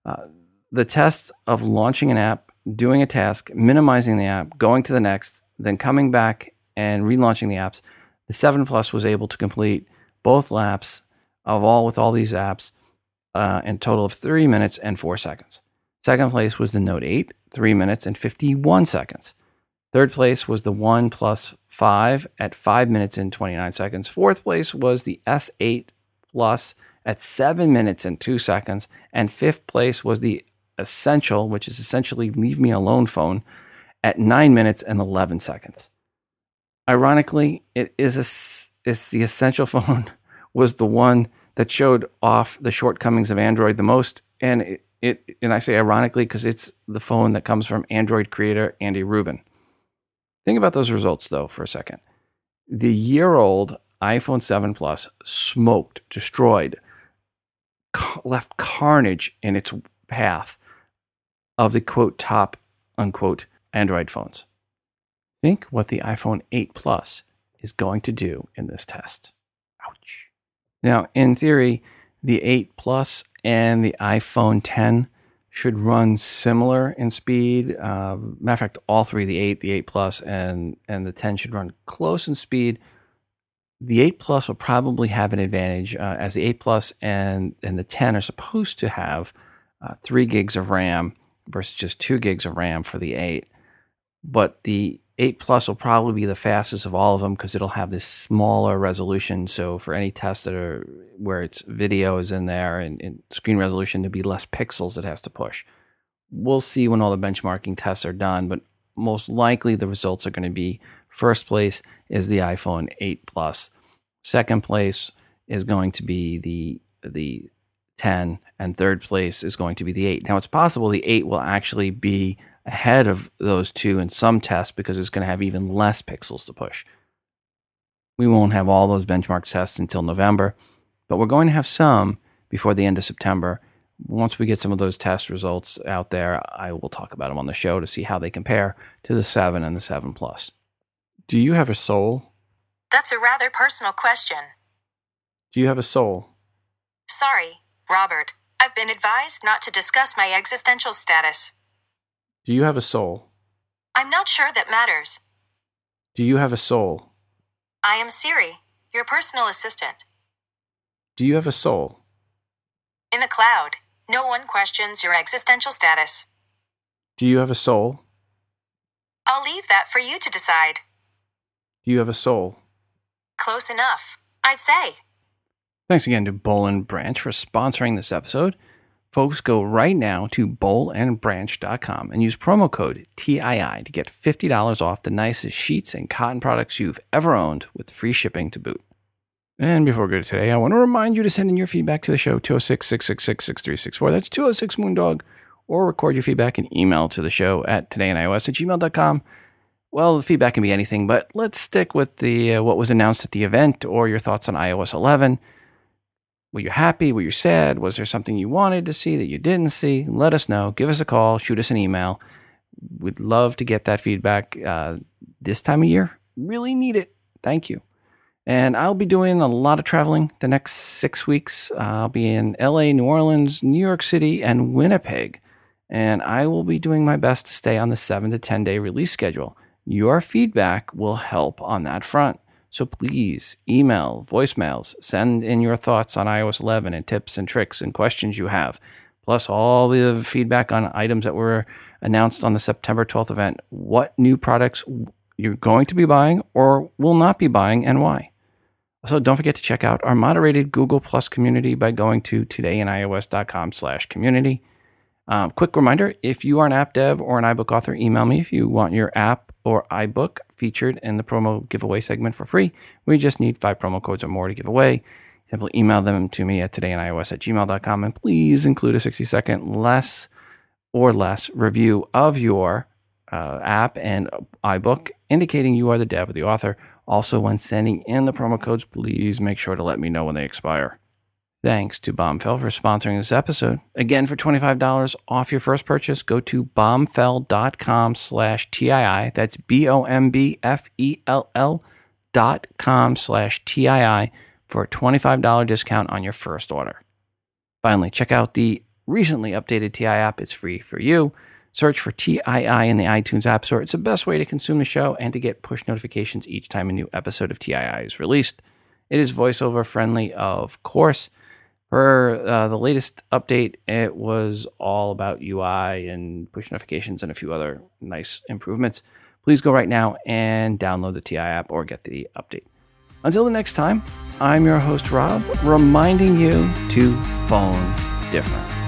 Uh, the test of launching an app doing a task, minimizing the app, going to the next, then coming back and relaunching the apps, the 7 Plus was able to complete both laps of all with all these apps uh, in total of three minutes and four seconds. Second place was the Note 8, three minutes and 51 seconds. Third place was the One Plus 5 at five minutes and 29 seconds. Fourth place was the S8 Plus at seven minutes and two seconds. And fifth place was the Essential, which is essentially leave me alone phone, at 9 minutes and 11 seconds. Ironically, it is a, it's the essential [laughs] phone was the one that showed off the shortcomings of Android the most and it, it and I say ironically because it's the phone that comes from Android creator Andy Rubin. Think about those results though for a second. The year old iPhone 7 Plus smoked, destroyed, left carnage in its path of the quote top unquote Android phones. Think what the iPhone 8 Plus is going to do in this test. Ouch. Now, in theory, the 8 Plus and the iPhone 10 should run similar in speed. Uh, matter of fact, all three, the 8, the 8 Plus, and, and the 10 should run close in speed the 8 Plus will probably have an advantage uh, as the 8 Plus and, and the 10 are supposed to have uh, 3 gigs of RAM versus just 2 gigs of RAM for the 8. But the 8 Plus will probably be the fastest of all of them because it'll have this smaller resolution. So for any tests that are where its video is in there and, and screen resolution to be less pixels it has to push. We'll see when all the benchmarking tests are done, but most likely the results are going to be First place is the iPhone 8 Plus. Second place is going to be the the 10 and third place is going to be the 8. Now it's possible the 8 will actually be ahead of those two in some tests because it's going to have even less pixels to push. We won't have all those benchmark tests until November, but we're going to have some before the end of September. Once we get some of those test results out there, I will talk about them on the show to see how they compare to the 7 and the 7 Plus. Do you have a soul? That's a rather personal question. Do you have a soul? Sorry, Robert. I've been advised not to discuss my existential status. Do you have a soul? I'm not sure that matters. Do you have a soul? I am Siri, your personal assistant. Do you have a soul? In the cloud, no one questions your existential status. Do you have a soul? I'll leave that for you to decide. Do you have a soul? Close enough, I'd say. Thanks again to Boll and Branch for sponsoring this episode. Folks, go right now to bollandbranch.com and use promo code TII to get $50 off the nicest sheets and cotton products you've ever owned with free shipping to boot. And before we go to today, I want to remind you to send in your feedback to the show 206 666 6364. That's 206 Moondog. Or record your feedback and email to the show at todayinios at gmail.com. Well, the feedback can be anything, but let's stick with the uh, what was announced at the event or your thoughts on iOS 11. Were you happy? Were you sad? Was there something you wanted to see that you didn't see? Let us know. Give us a call. Shoot us an email. We'd love to get that feedback uh, this time of year. Really need it. Thank you. And I'll be doing a lot of traveling the next six weeks. I'll be in LA, New Orleans, New York City, and Winnipeg. And I will be doing my best to stay on the seven to 10 day release schedule. Your feedback will help on that front. So please email, voicemails, send in your thoughts on iOS 11 and tips and tricks and questions you have, plus all the feedback on items that were announced on the September 12th event. What new products you're going to be buying or will not be buying and why. Also, don't forget to check out our moderated Google Plus community by going to todayinios.com slash community. Um, quick reminder, if you are an app dev or an iBook author, email me if you want your app or iBook featured in the promo giveaway segment for free. We just need five promo codes or more to give away. Simply email them to me at todayinios at gmail.com and please include a 60 second less or less review of your uh, app and iBook indicating you are the dev or the author. Also, when sending in the promo codes, please make sure to let me know when they expire. Thanks to Bombfell for sponsoring this episode. Again, for $25 off your first purchase, go to bombfell.com slash TII. That's B-O-M-B-F-E-L-L dot com slash TII for a $25 discount on your first order. Finally, check out the recently updated TI app. It's free for you. Search for TII in the iTunes App Store. It's the best way to consume the show and to get push notifications each time a new episode of TII is released. It is voiceover friendly, of course. For uh, the latest update, it was all about UI and push notifications and a few other nice improvements. Please go right now and download the TI app or get the update. Until the next time, I'm your host, Rob, reminding you to phone different.